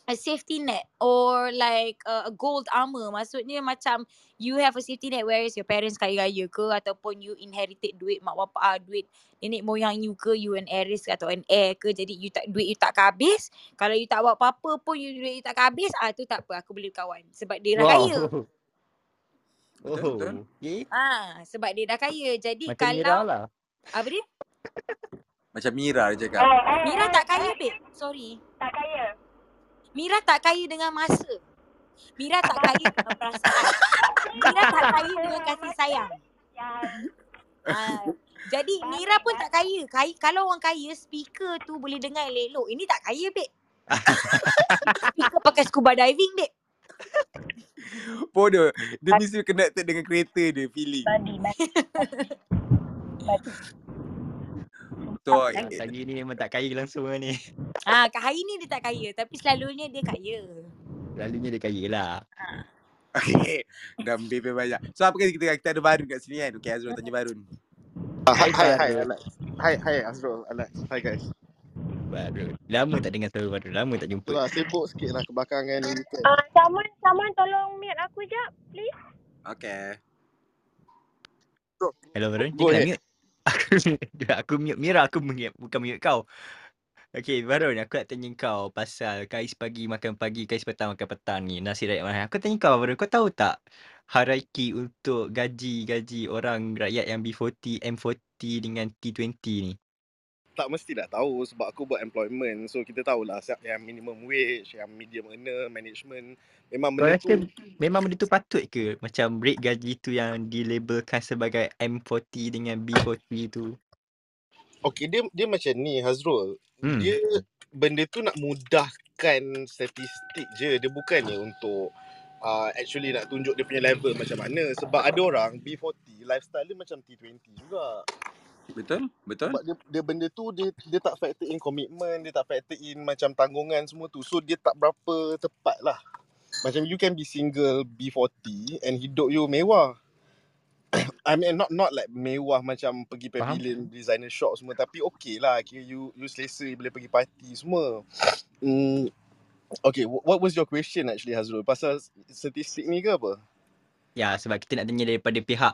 Speaker 5: a safety net or like uh, a gold armor maksudnya macam you have a safety net whereas your parents kaya raya ke ataupun you inherited duit mak bapak ah, duit nenek moyang you ke you an heiress atau an heir ke jadi you tak duit you tak habis kalau you tak buat apa-apa pun you duit you tak habis ah tu tak apa aku boleh kawan sebab dia dah kaya
Speaker 2: Wow.
Speaker 1: Betul, (laughs) betul.
Speaker 2: Oh, okay.
Speaker 5: ah sebab dia dah kaya jadi
Speaker 2: Macam
Speaker 5: kalau
Speaker 2: Mira lah.
Speaker 5: apa dia
Speaker 1: Macam Mira dia cakap
Speaker 5: Mira tak kaya babe sorry
Speaker 4: Tak kaya.
Speaker 5: Mira tak kaya dengan masa. Mira tak kaya dengan perasaan. Mira tak kaya dengan kasih sayang. Ha, jadi Mira pun tak kaya. kaya. Kalau orang kaya, speaker tu boleh dengar elok-elok. Ini tak kaya, babe. (laughs) speaker pakai scuba diving, babe.
Speaker 1: Bodoh. Dia mesti connected dengan kereta dia, feeling.
Speaker 6: Tadi (laughs)
Speaker 2: Yang pagi ni memang tak kaya langsung ni. (laughs)
Speaker 5: Ah, kat hari ni dia tak kaya tapi selalunya dia kaya.
Speaker 2: Selalunya dia kaya lah.
Speaker 1: okay. Dah bebe banyak. So, apa kata kita, kita ada Barun kat sini kan? Okay, Azrul tanya Barun.
Speaker 7: Ah, hi, hi, hi,
Speaker 2: Barun.
Speaker 7: Alex. Hi, hi, Azrul, Alex. Hi, guys.
Speaker 2: Barun. Lama tak dengar suara Barun. Lama tak jumpa.
Speaker 7: Itulah, sibuk sikit lah kebelakangan ni
Speaker 6: uh, Someone Someone tolong mute aku jap Please
Speaker 1: Okay.
Speaker 2: Hello Barun.
Speaker 7: Go
Speaker 2: Dia kena Aku, (laughs) aku mute Mira. Aku mute, bukan mute kau. Okay Barun. Aku nak tanya kau pasal kais pagi makan pagi, kais petang makan petang ni. Nasi rakyat mahal. Aku tanya kau Barun. Kau tahu tak hierarki untuk gaji-gaji orang rakyat yang B40, M40 dengan T20 ni?
Speaker 7: Tak mesti dah tahu sebab aku buat employment. So, kita tahulah siap yang minimum wage, yang medium earner, management. Memang
Speaker 2: Kau
Speaker 7: benda tu
Speaker 2: memang benda tu patut ke? Macam rate gaji tu yang dilabelkan sebagai M40 dengan B40 tu.
Speaker 7: Okay, dia dia macam ni Hazrul.
Speaker 2: Hmm.
Speaker 7: Dia benda tu nak mudahkan statistik je. Dia bukannya untuk uh, actually nak tunjuk dia punya level macam mana. Sebab ada orang B40 lifestyle dia macam T20 juga.
Speaker 1: Betul? Betul?
Speaker 7: Sebab dia, dia benda tu dia dia tak factor in commitment, dia tak factor in macam tanggungan semua tu. So dia tak berapa tepat lah. Macam you can be single B40 and hidup you mewah. (coughs) I mean not not like mewah macam pergi
Speaker 2: Faham?
Speaker 7: pavilion designer shop semua tapi okay lah kira you you selesa boleh pergi party semua. (coughs) Hmm, okay, wh- what was your question actually Hazrul? Pasal statistik ni ke apa?
Speaker 2: Ya, sebab kita nak tanya daripada pihak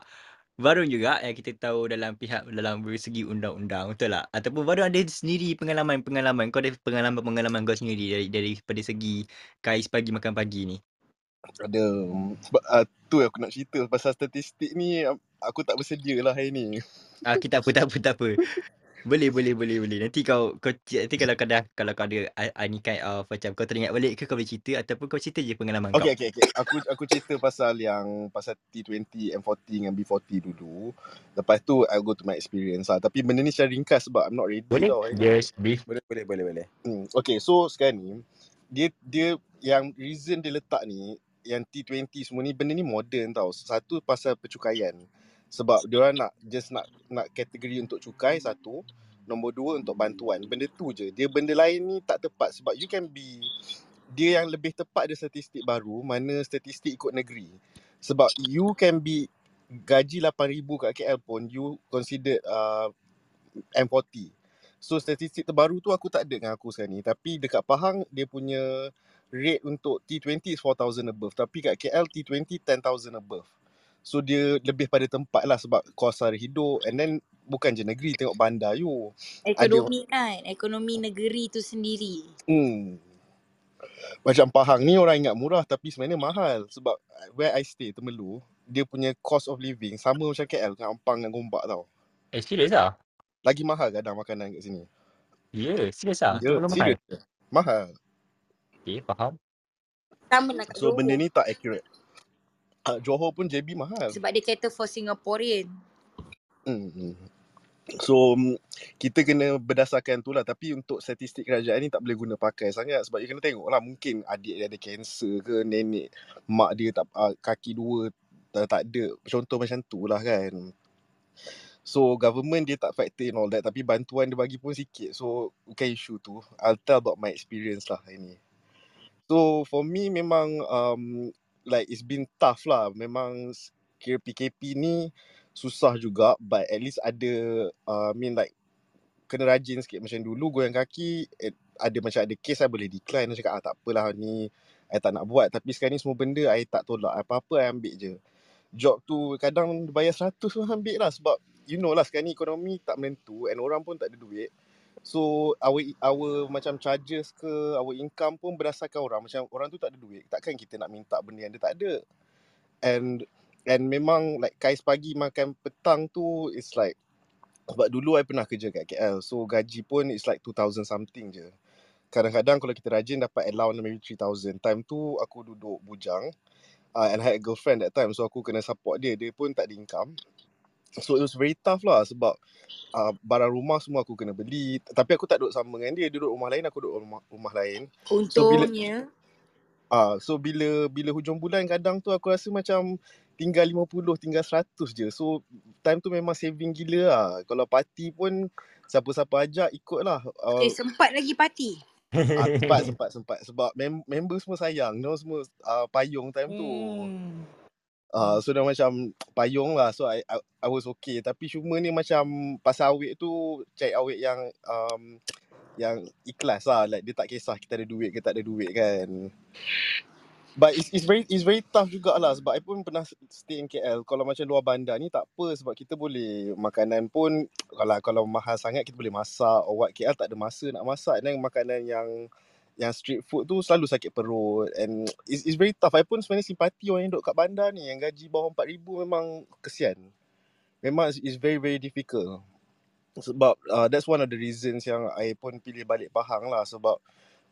Speaker 2: Varun juga yang kita tahu dalam pihak dalam segi undang-undang, betul tak? Ataupun Varun ada sendiri pengalaman-pengalaman, kau ada pengalaman-pengalaman kau sendiri dari daripada segi kais pagi makan pagi ni.
Speaker 7: Ada sebab uh, tu aku nak cerita pasal statistik ni uh, aku tak bersedia lah hari ni.
Speaker 2: Ah, kita apa tak apa tak apa. (laughs) Boleh boleh boleh boleh. Nanti kau kau nanti kalau kau dah kalau kau ada uh, any kind of macam kau teringat balik ke kau boleh cerita ataupun kau cerita je pengalaman
Speaker 7: Okay,
Speaker 2: kau.
Speaker 7: okay, okay. Aku aku cerita pasal yang pasal T20, M40 dengan B40 dulu. Lepas tu I go to my experience lah. Tapi benda ni secara ringkas sebab I'm not ready
Speaker 2: Boleh?
Speaker 7: tau.
Speaker 2: Just brief.
Speaker 1: Boleh, boleh, boleh, boleh.
Speaker 7: Hmm. Okay, so sekarang ni dia dia yang reason dia letak ni yang T20 semua ni benda ni modern tau. Satu pasal percukaian. Sebab dia orang nak just nak nak kategori untuk cukai satu. Nombor dua untuk bantuan. Benda tu je. Dia benda lain ni tak tepat sebab you can be dia yang lebih tepat dia statistik baru mana statistik ikut negeri. Sebab you can be gaji 8000 kat KL pun you considered uh, M40. So statistik terbaru tu aku tak ada dengan aku sekarang ni. Tapi dekat Pahang dia punya rate untuk T20 is 4000 above. Tapi kat KL T20 10000 above. So dia lebih pada tempat lah sebab kos sara hidup and then bukan je negeri tengok bandar you. Ada
Speaker 5: Ekonomi kan, ekonomi negeri tu sendiri.
Speaker 7: hmm, macam Pahang ni orang ingat murah tapi sebenarnya mahal sebab where I stay Temerloh dia punya cost of living sama macam KL dengan Ampang dan Gombak tau.
Speaker 2: Eh serius ah?
Speaker 7: Lagi mahal kadang makanan kat sini.
Speaker 2: Ya, yeah, serius ah.
Speaker 7: Ya,
Speaker 2: Sebelum mahal.
Speaker 7: Mahal.
Speaker 2: Okay, faham.
Speaker 5: Sama lah kat
Speaker 7: So benda ni tak accurate. Uh, (laughs) Johor pun JB mahal.
Speaker 5: Sebab dia cater for Singaporean.
Speaker 7: Hmm. So mm, kita kena berdasarkan tu lah. Tapi untuk statistik kerajaan ni tak boleh guna pakai sangat. Sebab you kena tengok lah Mungkin adik dia ada kanser ke Nenek Mak dia tak uh, kaki dua tak, tak ada. Contoh macam tu lah kan. So government dia tak factor in all that. Tapi bantuan dia bagi pun sikit. So bukan isu tu. I'll tell about my experience lah hari ni So for me memang um, Like it's been tough lah. Memang kira PKP ni susah juga but at least ada uh, mean like kena rajin sikit macam dulu goyang kaki eh, ada macam ada case I boleh decline. I cakap ah tak apalah ni I tak nak buat. Tapi sekarang ni semua benda I tak tolak. Apa-apa I ambil je. Job tu kadang bayar 100 pun ambil lah sebab you know lah sekarang ni ekonomi tak menentu and orang pun tak ada duit so our our macam charges ke our income pun berdasarkan orang. Macam orang tu tak ada duit. Takkan kita nak minta benda yang dia tak ada. And and memang like kais pagi makan petang tu is like sebab dulu I pernah kerja kat KL so gaji pun is like 2000 something je. Kadang-kadang kalau kita rajin dapat allowance maybe 3000 time tu aku duduk bujang. Uh, and I had a girlfriend that time. So aku kena support dia. Dia pun tak ada income so it was very tough lah sebab uh, barang rumah semua aku kena beli tapi aku tak duduk sama dengan dia dia duduk rumah lain aku duduk rumah, rumah lain so bila
Speaker 5: Untungnya,
Speaker 7: Ah, so bila bila hujung bulan kadang tu aku rasa macam tinggal 50, tinggal 100 je. So time tu memang saving gila lah. Kalau party pun siapa-siapa ajak ikut lah. Uh,
Speaker 5: Eh, sempat lagi party.
Speaker 7: ah, sempat, sempat, sempat. Sebab mem- member semua sayang. Dia semua uh, payung time tu.
Speaker 5: Hmm.
Speaker 7: Uh, so dah macam payung lah. So I, I, I was okay. Tapi cuma ni macam pasal awet tu cari awet yang um, yang ikhlas lah. Like dia tak kisah kita ada duit ke tak ada duit kan. But it's, it's very it's very tough jugalah sebab I pun pernah stay in KL. Kalau macam luar bandar ni tak apa sebab kita boleh makanan pun kalau kalau mahal sangat kita boleh masak or what. KL tak ada masa nak masak dan makanan yang yang street food tu selalu sakit perut and (tsk) it's, it's very tough. I pun sebenarnya simpati orang yang duduk kat bandar ni yang gaji bawah 4000 memang kesian. Memang it's, it's very very difficult. Sebab uh, that's one of the reasons yang I pun pilih balik Pahang lah sebab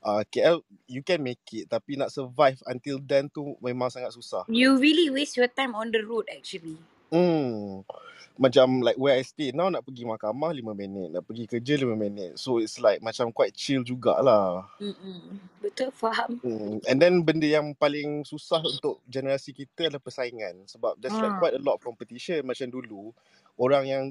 Speaker 7: uh, KL you can make it tapi nak survive until then tu memang sangat susah.
Speaker 5: You really waste your time on the road actually.
Speaker 7: Hmm. Macam like where I stay now nak pergi mahkamah 5 minit, nak pergi kerja 5 minit. So it's like macam quite chill jugalah.
Speaker 5: Mm-mm. Betul, faham.
Speaker 7: Hmm. And then benda yang paling susah untuk generasi kita adalah persaingan sebab there's like
Speaker 5: Ah.
Speaker 7: quite a lot of competition macam dulu orang yang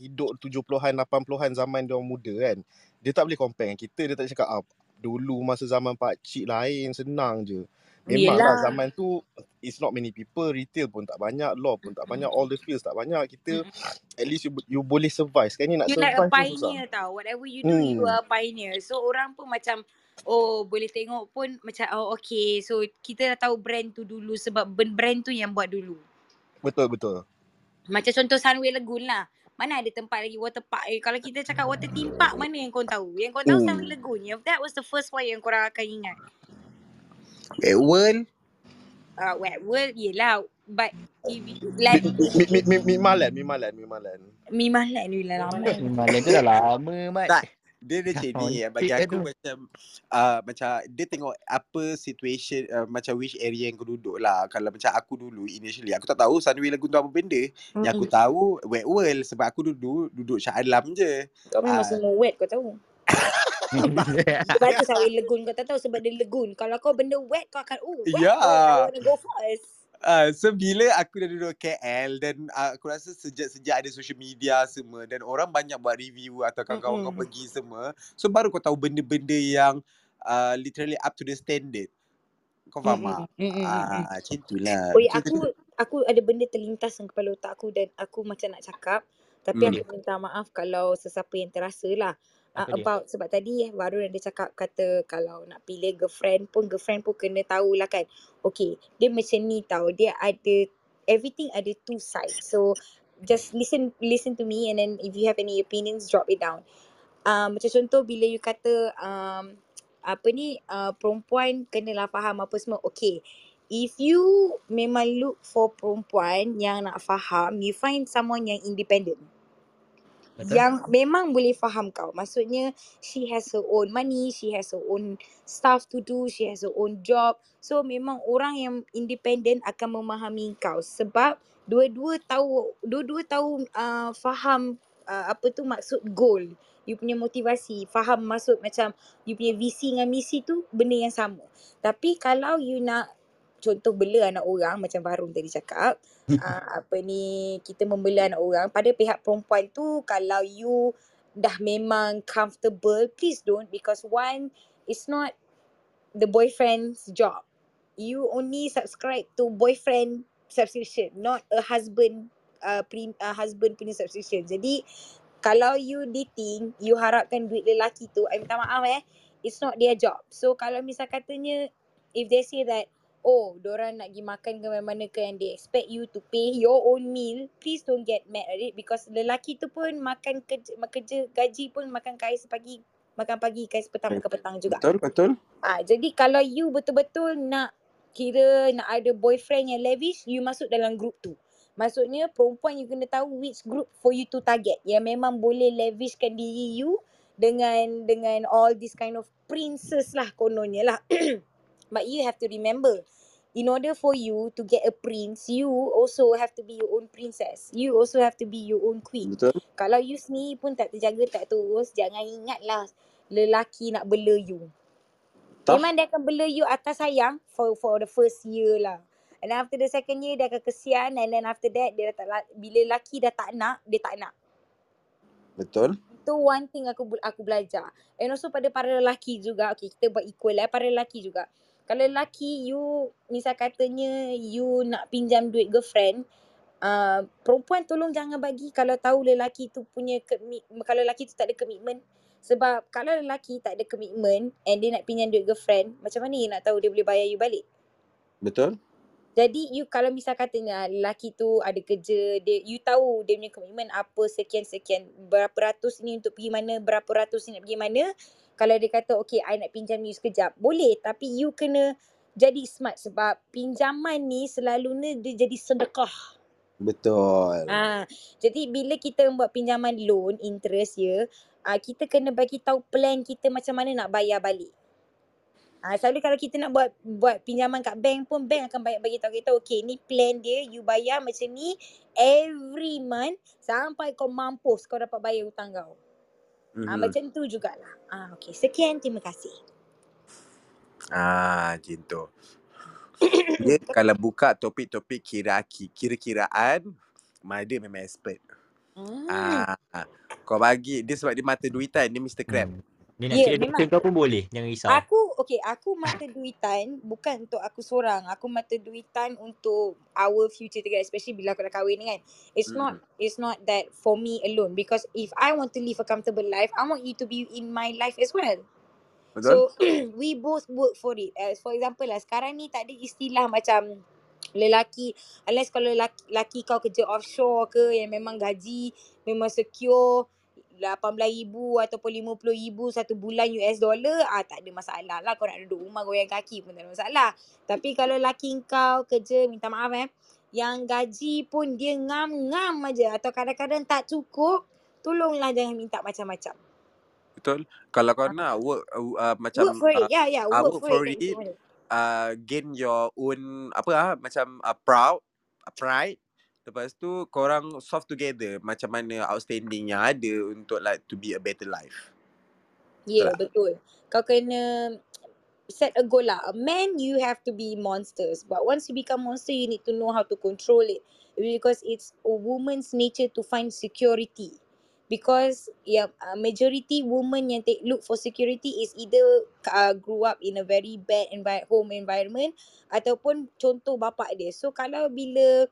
Speaker 7: hidup 70-an 80-an zaman dia orang muda kan dia tak boleh compare dengan kita dia tak cakap ah, dulu masa zaman pak cik lain senang je memanglah
Speaker 5: Yelah.
Speaker 7: zaman tu it's not many people retail pun tak banyak law pun tak banyak all the fields tak banyak kita
Speaker 5: Mm-mm.
Speaker 7: at least you, you boleh survive sekarang ni nak
Speaker 5: You like a
Speaker 7: survive pun susah
Speaker 5: pioneer tau. Whatever you do, you
Speaker 7: hmm
Speaker 5: are a pioneer. So orang pun macam oh boleh tengok pun macam oh okay. So kita dah tahu brand tu dulu sebab brand tu yang buat dulu.
Speaker 7: betul betul
Speaker 5: Macam contoh Sunway Lagoon lah. Mana ada tempat lagi water park. Eh, kalau kita cakap water theme park, mana yang kau tahu? Yang kau tahu Sunway
Speaker 7: hmm.
Speaker 5: Lagoon. Yang that was the first one yang korang akan ingat.
Speaker 1: Eh, world.
Speaker 5: Uh, Wet World, yelah. But if you,
Speaker 7: Mi,
Speaker 5: like,
Speaker 7: mi, mi, mi, mi malan, mi malan, mi malan.
Speaker 5: Mimalan ni lah lama.
Speaker 2: Malam tu dah lama, Mat.
Speaker 1: Tak. Dia dia macam ni bagi aku macam uh, macam dia tengok apa situation uh, macam which area yang kau duduk lah. Kalau macam aku dulu initially aku tak tahu Sunway Lagoon tu apa benda. Yang aku tahu Wet World sebab aku duduk duduk Shah Alam je.
Speaker 5: Kau memang
Speaker 1: Ah.
Speaker 5: semua wet kau tahu. (laughs) (laughs) Sebab tu Sunway Lagoon kau tak tahu sebab dia lagoon. Kalau kau benda wet kau akan oh wet
Speaker 1: Ya.
Speaker 5: wanna go first.
Speaker 1: Uh, so bila aku dah duduk KL dan uh, aku rasa sejak-sejak ada social media semua dan orang banyak buat review atau kawan-kawan kau
Speaker 5: Mm-mm.
Speaker 1: pergi semua. So baru kau tahu benda-benda yang uh, literally up to the standard. Kau faham
Speaker 5: Mm-mm.
Speaker 1: tak? Ah, macam itulah.
Speaker 5: Oi, aku aku ada benda terlintas dalam kepala otak aku dan aku macam nak cakap tapi
Speaker 1: Hmm.
Speaker 5: aku minta maaf kalau sesiapa yang terasa lah. Uh,
Speaker 2: dia?
Speaker 5: about sebab tadi eh, baru ada cakap kata kalau nak pilih girlfriend pun girlfriend pun kena tahulah kan. Okay, dia macam ni tau. Dia ada everything ada two sides. So just listen listen to me and then if you have any opinions drop it down. Uh, macam contoh bila you kata um, apa ni uh, perempuan kenalah faham apa semua. Okay. If you memang look for perempuan yang nak faham, you find someone yang independent.
Speaker 2: Betul?
Speaker 5: Yang memang boleh faham kau. Maksudnya she has her own money, she has her own stuff to do, she has her own job. So memang orang yang independent akan memahami kau sebab dua-dua tahu dua-dua tahu uh, faham uh, apa tu maksud goal. You punya motivasi, faham maksud macam you punya visi dengan misi tu benda yang sama. Tapi kalau you nak contoh bela anak orang macam Barum tadi cakap uh, apa ni kita membela anak orang pada pihak perempuan tu kalau you dah memang comfortable please don't because one it's not the boyfriend's job. You only subscribe to boyfriend subscription not a husband uh, prim, uh, husband punya subscription. Jadi kalau you dating you harapkan duit lelaki tu I minta maaf eh it's not their job. So kalau misal katanya if they say that oh diorang nak pergi makan ke mana-mana ke and they expect you to pay your own meal please don't get mad at it because lelaki tu pun makan kerja, kerja gaji pun makan kais pagi makan pagi kais petang makan petang juga
Speaker 1: betul betul.
Speaker 5: Ah, jadi kalau you betul-betul nak kira nak ada boyfriend yang lavish, you masuk dalam group tu. Maksudnya perempuan you kena tahu which group for you to target. Yang memang boleh lavishkan diri you dengan dengan all this kind of princess lah kononnya lah. (clears throat) But you have to remember, in order for you to get a prince, you also have to be your own princess. You also have to be your own queen.
Speaker 1: Betul.
Speaker 5: Kalau you sendiri pun tak terjaga, tak terus, jangan ingatlah lelaki nak bela you.
Speaker 1: Toh?
Speaker 5: Memang dia akan bela you atas sayang for for the first year lah. And after the second year dia akan kesian and then after that dia tak la- bila laki dah tak nak, dia tak nak.
Speaker 1: Betul?
Speaker 5: Itu one thing aku aku belajar. And also pada para lelaki juga. Okay, kita buat equal lah. Para lelaki juga. Kalau lelaki you, misal katanya you nak pinjam duit girlfriend, uh, perempuan tolong jangan bagi kalau tahu lelaki tu punya, komi- kalau lelaki tu tak ada komitmen. Sebab kalau lelaki tak ada komitmen and dia nak pinjam duit girlfriend, macam mana you nak tahu dia boleh bayar you balik?
Speaker 1: Betul?
Speaker 5: Jadi you kalau misal katanya lelaki tu ada kerja, dia you tahu dia punya komitmen apa sekian-sekian berapa ratus ni untuk pergi mana, berapa ratus ni nak pergi mana. Kalau dia kata okay I nak pinjam you sekejap, boleh tapi you kena jadi smart sebab pinjaman ni selalunya dia jadi sedekah.
Speaker 1: Betul.
Speaker 5: Ah, jadi bila kita buat pinjaman loan interest ya, ah, kita kena bagi tahu plan kita macam mana nak bayar balik. Ah, selalu kalau kita nak buat buat pinjaman kat bank pun bank akan bagi bagi tahu kita okey ni plan dia you bayar macam ni every month sampai kau mampus kau dapat bayar hutang kau. Ah,
Speaker 1: Mhm.
Speaker 5: macam tu jugalah. Ah, okey. Sekian terima kasih.
Speaker 1: Ah, macam tu. Dia (coughs) kalau buka topik-topik kira-ki, kira-kiraan, Mada memang expert.
Speaker 5: Hmm.
Speaker 1: Ah, kau bagi dia sebab dia mata duitan, dia Mr. Crab.
Speaker 2: Dia nak kira
Speaker 5: memang.
Speaker 2: doktor kau pun boleh. Jangan risau.
Speaker 5: Aku okay, aku mata duitan bukan untuk aku seorang. Aku mata duitan untuk our future together especially bila aku dah kahwin ni kan. It's not
Speaker 1: Hmm.
Speaker 5: it's not that for me alone because if I want to live a comfortable life, I want you to be in my life as well.
Speaker 1: Betul?
Speaker 5: So (clears throat) we both work for it. As for example lah sekarang ni tak ada istilah macam lelaki unless kalau lelaki, lelaki kau kerja offshore ke yang memang gaji memang secure RM18,000 ataupun RM50,000 satu bulan US dollar ah tak ada masalah lah kau nak duduk rumah goyang kaki pun tak ada masalah tapi kalau lelaki kau kerja minta maaf eh yang gaji pun dia ngam-ngam aja atau kadang-kadang tak cukup tolonglah jangan minta macam-macam
Speaker 1: Betul? Kalau kau
Speaker 5: Ah.
Speaker 1: nak work uh, uh, macam
Speaker 5: work for it
Speaker 1: uh,
Speaker 5: ya ya
Speaker 1: uh,
Speaker 5: work
Speaker 1: work
Speaker 5: for
Speaker 1: for
Speaker 5: it
Speaker 1: it, uh, gain your own apa ah macam uh, proud, uh, pride. Lepas tu korang solve together macam mana outstanding yang ada untuk like to be a better life.
Speaker 5: Ya,
Speaker 1: tak?
Speaker 5: betul. Kau kena set a goal lah. A man, you have to be monsters. But once you become monster, you need to know how to control it. Because it's a woman's nature to find security. Because yeah, uh, majority women yang take look for security is either uh, grew up in a very bad envi- home environment ataupun contoh bapak dia. So kalau bila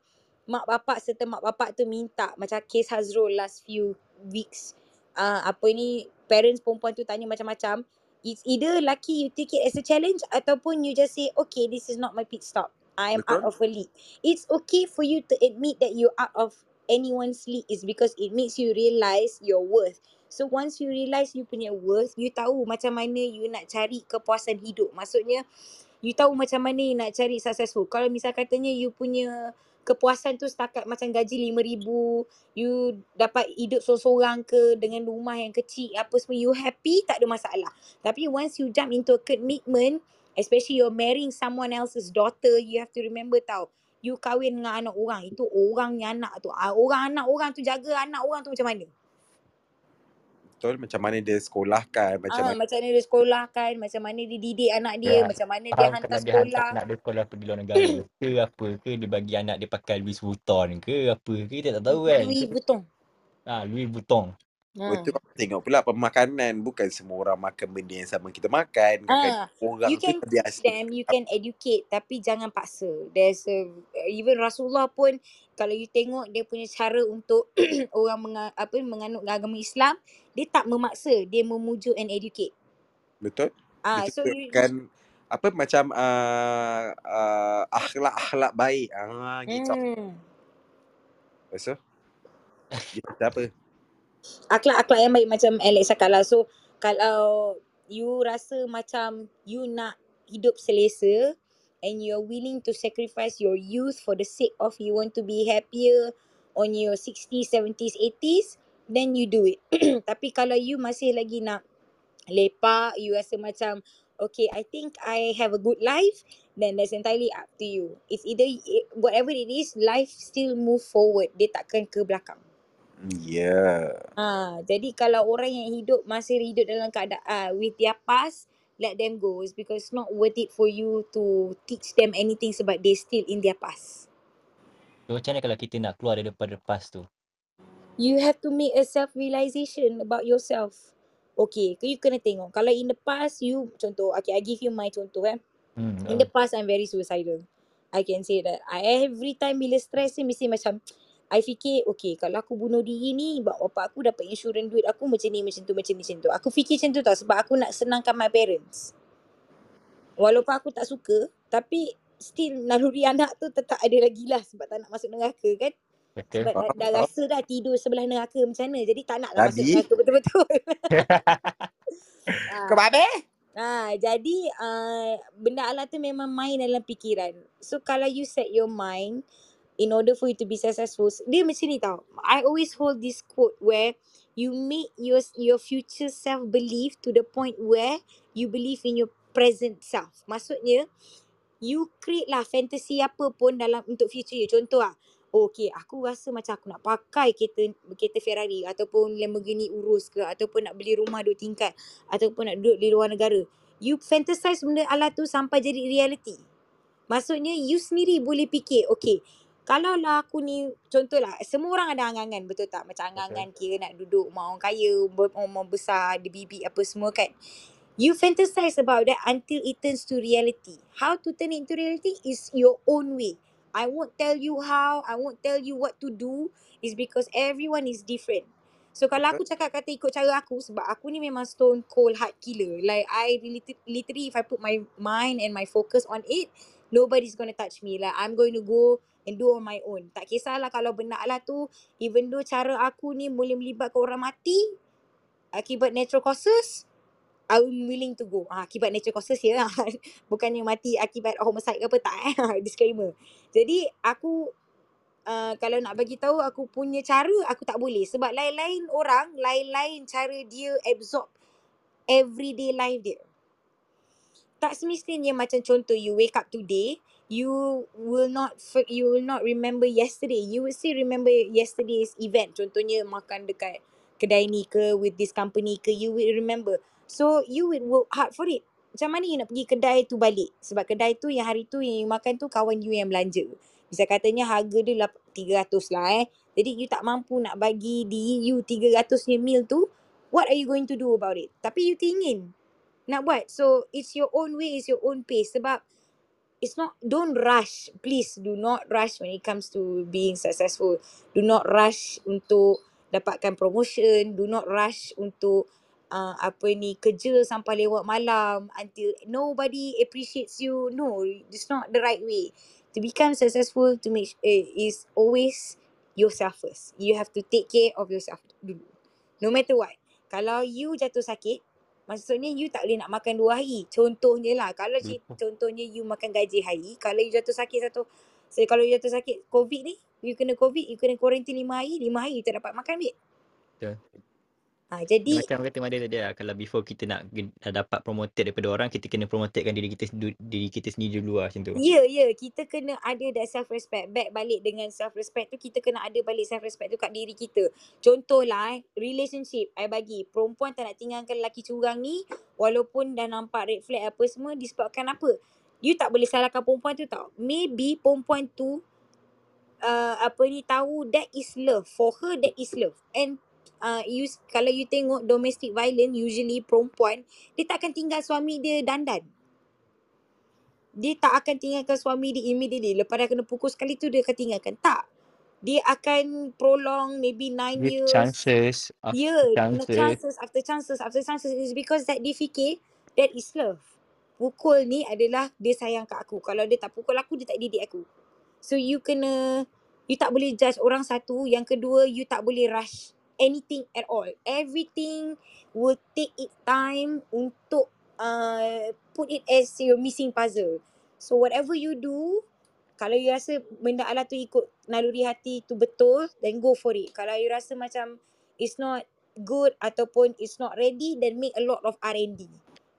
Speaker 5: mak bapak serta mak bapak tu minta. Macam case Hazrul last few weeks. Uh, apa ni parents perempuan tu tanya macam-macam. It's either lucky you take it as a challenge ataupun you just say okay this is not my pit stop. I am out of a league. It's okay for you to admit that you're out of anyone's league. Is because it makes you realise your worth. So once you realise you punya worth you tahu macam mana you nak cari kepuasan hidup. Maksudnya you tahu macam mana you nak cari successful. Kalau misal katanya you punya kepuasan tu setakat macam gaji RM5,000 you dapat hidup seorang-seorang ke dengan rumah yang kecil apa semua you happy tak ada masalah. Tapi once you jump into a commitment especially you're marrying someone else's daughter you have to remember tau you kahwin dengan anak orang itu orangnya anak tu. Ah, orang anak orang tu jaga anak orang tu macam mana
Speaker 1: Betul? Macam mana dia sekolahkan, macam
Speaker 5: ah
Speaker 1: mana
Speaker 5: macam mana dia sekolahkan macam mana dia didik anak dia
Speaker 2: Ya.
Speaker 5: macam mana dia hantar
Speaker 2: kalau dia hantar
Speaker 5: sekolah
Speaker 2: anak dia sekolah pergi luar negara (coughs) ke apa ke dia bagi anak dia pakai Louis Vuitton ke apa ke kita tak tahu kan.
Speaker 5: Louis Vuitton
Speaker 2: ah Louis Vuitton.
Speaker 5: Ha.
Speaker 1: Betul kau tengok pula pemakanan bukan semua orang makan benda yang sama kita makan.
Speaker 5: Ah,
Speaker 1: orang
Speaker 5: you can teach them, you can educate tapi jangan paksa. There's a even Rasulullah pun kalau you tengok dia punya cara untuk (clears throat) orang menga, apa menganut agama Islam, dia tak memaksa, dia memujuk and educate.
Speaker 1: Betul?
Speaker 5: Ah, so you, you
Speaker 1: Ditunjukkan apa macam uh, uh, akhlak-akhlak baik. Ah gitu.
Speaker 5: hmm,
Speaker 1: Lepas tu dia kata apa?
Speaker 5: Akhlak-akhlak yang baik macam Alex cakap lah. So kalau you rasa macam you nak hidup selesa and you're willing to sacrifice your youth for the sake of you want to be happier on your 60s, 70s, 80s, then you do it. (clears throat) Tapi kalau you masih lagi nak lepak, you rasa macam okay, I think I have a good life, then that's entirely up to you. It's either whatever it is, life still move forward. Dia takkan ke belakang.
Speaker 1: Ya.
Speaker 5: Ha, jadi kalau orang yang hidup masih hidup dalam keadaan with their past, let them go is because it's not worth it for you to teach them anything sebab they still in their past.
Speaker 2: So macam mana kalau kita nak keluar daripada past tu?
Speaker 5: You have to make a self-realization about yourself. Okay, you kena tengok. Kalau in the past, you, contoh, okay, I give you my contoh eh.
Speaker 2: Hmm.
Speaker 5: In the past, I'm very suicidal. I can say that. I every time bila stress ni mesti macam, I fikir, okay, kalau aku bunuh diri ni, bak bapak aku dapat insurans duit aku macam ni, macam tu, macam ni, macam tu. Aku fikir macam tu tau sebab aku nak senangkan my parents. Walaupun aku tak suka, tapi still naluri anak tu tetap ada lagi lah sebab tak nak masuk neraka kan.
Speaker 2: Betul.
Speaker 5: Sebab dah, dah rasa dah tidur sebelah neraka macam mana. Jadi tak nak lah masuk neraka betul-betul. (laughs)
Speaker 1: Kau babe?
Speaker 5: Ha, jadi uh, benda Allah tu memang main dalam fikiran. So kalau you set your mind in order for you to be successful, dia macam ni tau. I always hold this quote where you make your your future self believe to the point where you believe in your present self. Maksudnya you create lah fantasy apa pun dalam untuk future you. Contoh lah, oh, okay aku rasa macam aku nak pakai kereta kereta Ferrari ataupun Lamborghini Urus ke ataupun nak beli rumah dua tingkat ataupun nak duduk di luar negara. You fantasize benda ala tu sampai jadi reality. Maksudnya you sendiri boleh fikir, okay, kalau lah aku ni, contohlah, semua orang ada angan-angan, betul tak? Macam angan-angan kira nak duduk rumah orang kaya, rumah besar, ada bibi apa semua kan. You fantasize about that until it turns to reality. How to turn it into reality is your own way. I won't tell you how, I won't tell you what to do. Is because everyone is different. So kalau aku cakap kata ikut cara aku sebab aku ni memang stone cold hard killer. Like I lit- literally if I put my mind and my focus on it, nobody's gonna touch me. Like I'm going to go and do on my own. Tak kisahlah kalau benda lah tu, even though cara aku ni boleh melibatkan orang mati akibat natural causes, I'm willing to go. Ah, akibat natural causes ya. (laughs) Bukannya mati akibat homicide ke apa tak eh. (laughs) Disclaimer. Jadi aku uh, kalau nak bagi tahu aku punya cara aku tak boleh sebab lain-lain orang lain-lain cara dia absorb everyday life dia. Tak semestinya macam contoh you wake up today, you will not you will not remember yesterday. You will still remember yesterday's event. Contohnya makan dekat kedai ni ke with this company ke you will remember. So you will work hard for it. Macam mana you nak pergi kedai tu balik? Sebab kedai tu yang hari tu yang you makan tu kawan you yang belanja. Bisa katanya harga dia lap- 300 lah eh. Jadi you tak mampu nak bagi diri you 300 nya meal tu. What are you going to do about it? Tapi you tingin nak buat. So it's your own way, it's your own pace. Sebab it's not, don't rush. Please do not rush when it comes to being successful. Do not rush untuk dapatkan promotion. Do not rush untuk uh, apa ni kerja sampai lewat malam until nobody appreciates you. No, it's not the right way. To become successful to make uh, is always yourself first. You have to take care of yourself dulu. No matter what. Kalau you jatuh sakit, maksudnya you tak boleh nak makan dua hari. Contohnya lah, kalau ci- contohnya you makan gaji hari, kalau you jatuh sakit satu, so kalau you jatuh sakit COVID ni, you kena COVID, you kena quarantine lima hari, lima hari you tak dapat makan duit.
Speaker 2: Betul.
Speaker 5: Ha, jadi,
Speaker 2: Macam kata Mada tadi lah, kalau before kita nak dah dapat promoted daripada orang, kita kena promotekan diri kita diri kita sendiri dulu lah macam tu.
Speaker 5: Ya, ya. Kita kena ada that self-respect. Back balik dengan self-respect tu, kita kena ada balik self-respect tu kat diri kita. Contohlah, eh, relationship. I bagi. Perempuan tak nak tinggalkan lelaki curang ni, walaupun dah nampak red flag apa semua, disebabkan apa? You tak boleh salahkan perempuan tu tau. Maybe perempuan tu, uh, apa ni, tahu that is love. For her, that is love. And uh, you, kalau you tengok domestic violence, usually perempuan, dia tak akan tinggal suami dia dandan dia tak akan tinggalkan suami dia immediately. Lepas dah kena pukul sekali tu dia akan tinggalkan. Tak. Dia akan prolong maybe 9
Speaker 2: With
Speaker 5: years.
Speaker 2: chances, after
Speaker 5: Yeah,
Speaker 2: chances.
Speaker 5: chances after chances after chances is because that dia fikir that is love. Pukul ni adalah dia sayang kat aku. Kalau dia tak pukul aku, dia tak didik aku. So you kena, you tak boleh judge orang satu. Yang kedua, you tak boleh rush anything at all. Everything will take its time untuk uh, put it as your missing puzzle. So whatever you do, kalau you rasa benda Allah tu ikut naluri hati tu betul, then go for it. Kalau you rasa macam it's not good ataupun it's not ready, then make a lot of R&D.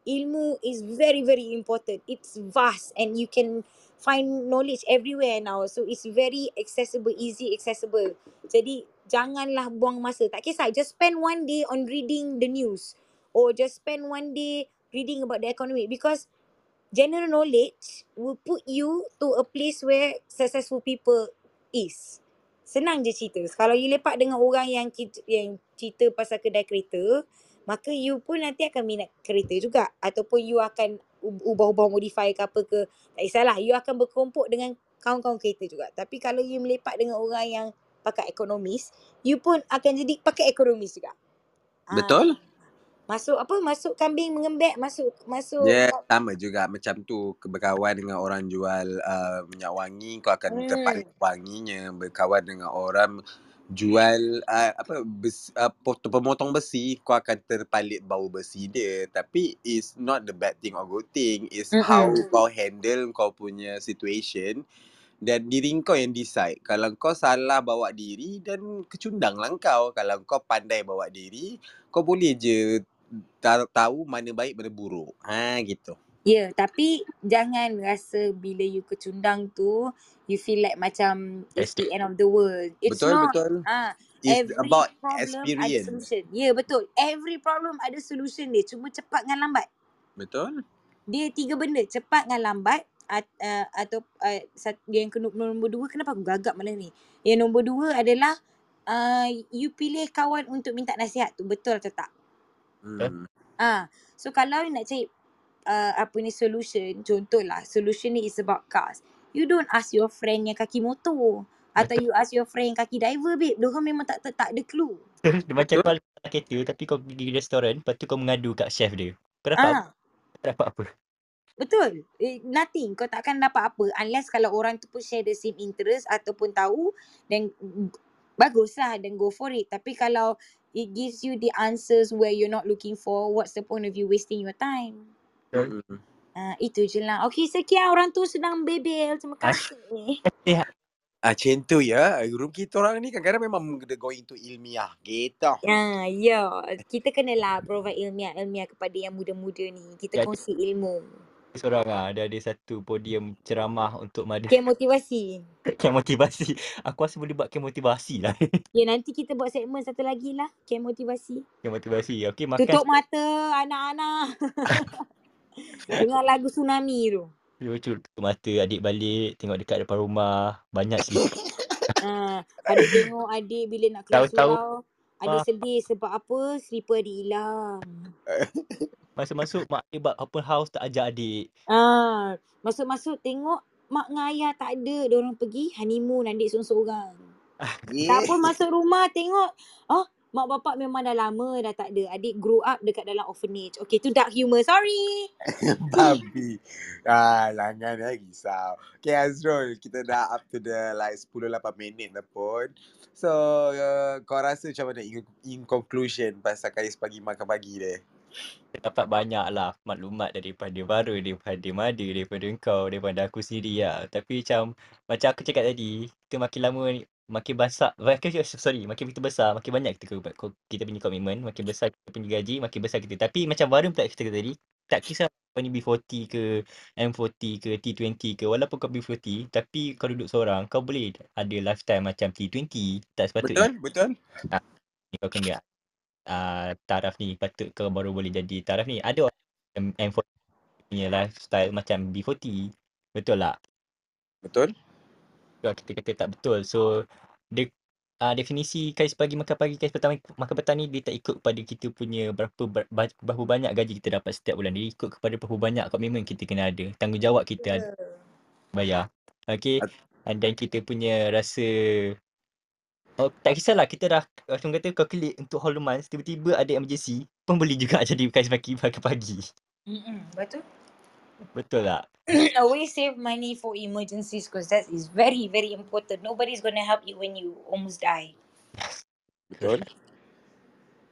Speaker 5: Ilmu is very very important. It's vast and you can find knowledge everywhere now. So it's very accessible, easy accessible. Jadi janganlah buang masa. Tak kisah, just spend one day on reading the news. Or just spend one day reading about the economy because general knowledge will put you to a place where successful people is. Senang je cerita. Kalau you lepak dengan orang yang yang cerita pasal kedai kereta, maka you pun nanti akan minat kereta juga. Ataupun you akan ubah-ubah modify ke apa ke. Tak kisahlah. You akan berkelompok dengan kawan-kawan kereta juga. Tapi kalau you melepak dengan orang yang pakai ekonomis, you pun akan jadi pakai ekonomis juga. Ah,
Speaker 1: Betul?
Speaker 5: Masuk apa? Masuk kambing mengembek, masuk masuk
Speaker 1: Dia sama juga macam tu berkawan dengan orang jual uh, minyak wangi kau akan
Speaker 5: Hmm.
Speaker 1: terpalit wanginya berkawan dengan orang jual uh, apa bes, uh, pemotong besi kau akan terpalit bau besi dia tapi it's not the bad thing or good thing it's how
Speaker 5: Mm-mm.
Speaker 1: kau handle kau punya situation dan diri kau yang decide kalau kau salah bawa diri dan kecundang lah kau kalau kau pandai bawa diri kau boleh je ta- tahu mana baik mana buruk ha gitu
Speaker 5: Ya, yeah, tapi jangan rasa bila you kecundang tu, you feel like macam it's the end of the world. It's
Speaker 1: betul
Speaker 5: not.
Speaker 1: betul
Speaker 5: Ah,
Speaker 1: it's
Speaker 5: every
Speaker 1: about
Speaker 5: problem ada
Speaker 1: experience
Speaker 5: solution. Ya, yeah, betul. Every problem ada solution dia. Cuma cepat dengan lambat.
Speaker 1: betul
Speaker 5: Dia tiga benda, cepat dengan lambat at, uh, atau uh, sat- yang ke nombor dua, kenapa aku gagap malam ni? Yang nombor dua adalah uh, you pilih kawan untuk minta nasihat tu. Betul atau tak?
Speaker 1: hmm.
Speaker 5: Ah, so kalau you nak cari uh, apa ni solution, contohlah solution ni is about cars. You don't ask your friend yang kaki motor atau you ask your friend kaki driver babe. Diorang memang tak tak, tak ada clue. (laughs)
Speaker 2: Dia macam kau letak kereta tapi kau pergi restoran lepas tu kau mengadu kat chef dia. Kau dapat apa?
Speaker 5: Ah,
Speaker 2: Tak dapat apa.
Speaker 5: Betul. Eh, nothing. Kau takkan dapat apa unless kalau orang tu pun share the same interest ataupun tahu then baguslah then go for it. Tapi kalau it gives you the answers where you're not looking for, what's the point of you wasting your time?
Speaker 1: Mm-mm.
Speaker 5: Ah, itu je lah. Okey, sekian orang tu sedang bebel. Terima
Speaker 2: Ah,
Speaker 5: kasih.
Speaker 2: eh, (laughs)
Speaker 1: Ah, macam tu ya. Room kita orang ni kadang-kadang memang going to ilmiah. Gitu.
Speaker 5: Ya, ya. Kita kenalah provide ilmiah-ilmiah kepada yang muda-muda ni. Kita kongsi ilmu.
Speaker 2: Seorang ah ada ada satu podium ceramah untuk mada
Speaker 5: Camp motivasi. (laughs)
Speaker 2: camp motivasi. Aku rasa boleh buat camp motivasi lah. (laughs)
Speaker 5: Ya, nanti kita buat segmen satu lagi lah. Camp motivasi.
Speaker 2: camp motivasi. Okey makan
Speaker 5: Tutup mata anak-anak. (laughs) Dengar lagu tsunami tu.
Speaker 2: lucu tutup mata adik balik tengok dekat depan rumah banyak sih.
Speaker 5: Ha, adik tengok adik bila nak keluar
Speaker 2: Tahu-tahu
Speaker 5: surau. Adik sedih sebab apa? Slipper adik hilang.
Speaker 2: Masuk-masuk mak dia buat open house tak ajak adik.
Speaker 5: Ah, masuk-masuk tengok mak dengan ayah tak ada. Diorang pergi honeymoon adik seorang-seorang. Tak
Speaker 1: Yeah.
Speaker 5: pun masuk rumah tengok. Oh, mak bapak memang dah lama dah tak ada. Adik grow up dekat dalam orphanage. Okay, tu dark humor. Sorry. (laughs)
Speaker 1: Babi. Ah, langan eh risau. Okay Azrul, kita dah up to the like 10-8 minit dah pun. So, uh, kau rasa macam mana in, in conclusion pasal kais pagi makan pagi dia?
Speaker 2: Kita dapat banyak lah maklumat daripada baru daripada Mada, daripada kau, daripada aku sendiri lah. Tapi macam macam aku cakap tadi, kita makin lama ni makin besar, makin, sorry, makin kita besar, makin banyak kita kita punya komitmen, makin besar kita punya gaji, makin besar kita. Tapi macam baru pula kita kata tadi, tak kisah kau ni B40 ke, M40 ke, T20 ke, walaupun kau B40, tapi kau duduk seorang, kau boleh ada lifetime macam T20. Tak sepatutnya.
Speaker 1: Betul? Betul?
Speaker 2: Ni kau kena uh, taraf ni patut kau baru boleh jadi taraf ni. Ada orang yang M40 punya lifestyle macam B40. Betul tak?
Speaker 1: Betul?
Speaker 2: Kalau kita kata tak betul. So de, uh, definisi kais pagi makan pagi kais petang makan petang ni dia tak ikut kepada kita punya berapa ber, berapa banyak gaji kita dapat setiap bulan. Dia ikut kepada berapa banyak komitmen kita kena ada. Tanggungjawab kita ada bayar. Okay.
Speaker 1: At-
Speaker 2: then kita punya rasa Oh, tak kisahlah kita dah macam kata kau klik untuk whole month tiba-tiba ada emergency pun boleh juga (laughs) jadi kais pagi pagi pagi.
Speaker 5: Mm-mm, betul.
Speaker 2: Betul tak? (coughs)
Speaker 5: Always save money for emergencies because that is very, very important. Nobody's gonna help you when you almost die.
Speaker 1: Betul?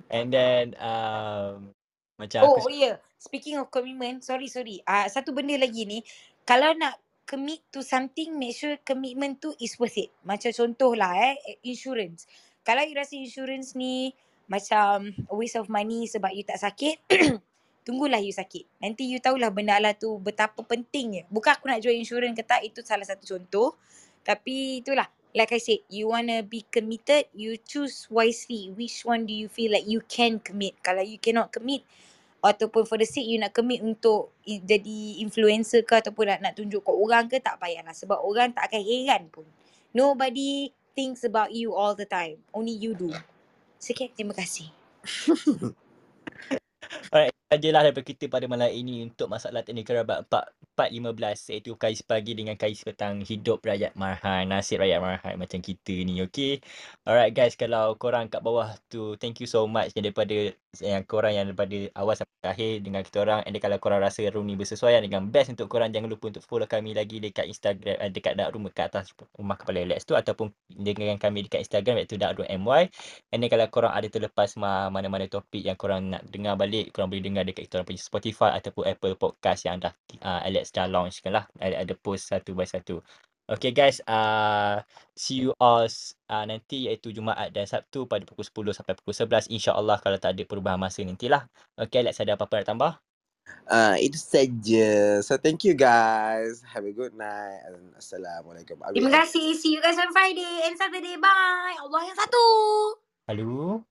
Speaker 2: And then um macam
Speaker 5: Oh,
Speaker 2: aku
Speaker 5: oh yeah. Speaking of commitment, sorry, sorry. Ah, uh, satu benda lagi ni. Kalau nak commit to something, make sure commitment tu is worth it. Macam contoh lah eh, insurance. Kalau you rasa insurance ni macam a waste of money sebab you tak sakit, (clears throat) tunggulah you sakit. Nanti you tahulah benda lah tu betapa pentingnya. Bukan aku nak jual insurance ke tak, itu salah satu contoh. Tapi itulah, like I said, you wanna be committed, you choose wisely. Which one do you feel like you can commit? Kalau you cannot commit, ataupun for the sake you nak commit untuk jadi influencer ke ataupun nak, nak tunjuk kat orang ke tak payahlah sebab orang tak akan heran pun. Nobody thinks about you all the time. Only you do. Sekian, terima kasih. (laughs)
Speaker 2: Alright, sajalah daripada kita pada malam ini untuk masalah teknik kerabat 4, 415 iaitu kais pagi dengan kais petang hidup rakyat marhan, nasib rakyat marhan macam kita ni, okay? Alright guys, kalau korang kat bawah tu, thank you so much yang daripada yang korang yang daripada awal sampai akhir dengan kita orang and kalau korang rasa room ni bersesuaian dengan best untuk korang jangan lupa untuk follow kami lagi dekat Instagram eh, dekat dark room kat atas rumah kepala Alex tu ataupun dengan kami dekat Instagram iaitu dark room MY and kalau korang ada terlepas ma- mana-mana topik yang korang nak dengar balik korang boleh dengar dekat kita orang punya Spotify ataupun Apple Podcast yang dah uh, Alex dah launch kan lah ada, ada post satu by satu Okay guys, uh, see you all uh, nanti iaitu Jumaat dan Sabtu pada pukul 10 sampai pukul 11 insyaAllah kalau tak ada perubahan masa nantilah. Okay Alex ada apa-apa nak tambah?
Speaker 1: Uh, itu saja. So thank you guys. Have a good night. And Assalamualaikum.
Speaker 5: Terima kasih. See you guys on Friday and Saturday. Bye. Allah yang satu.
Speaker 2: Halo?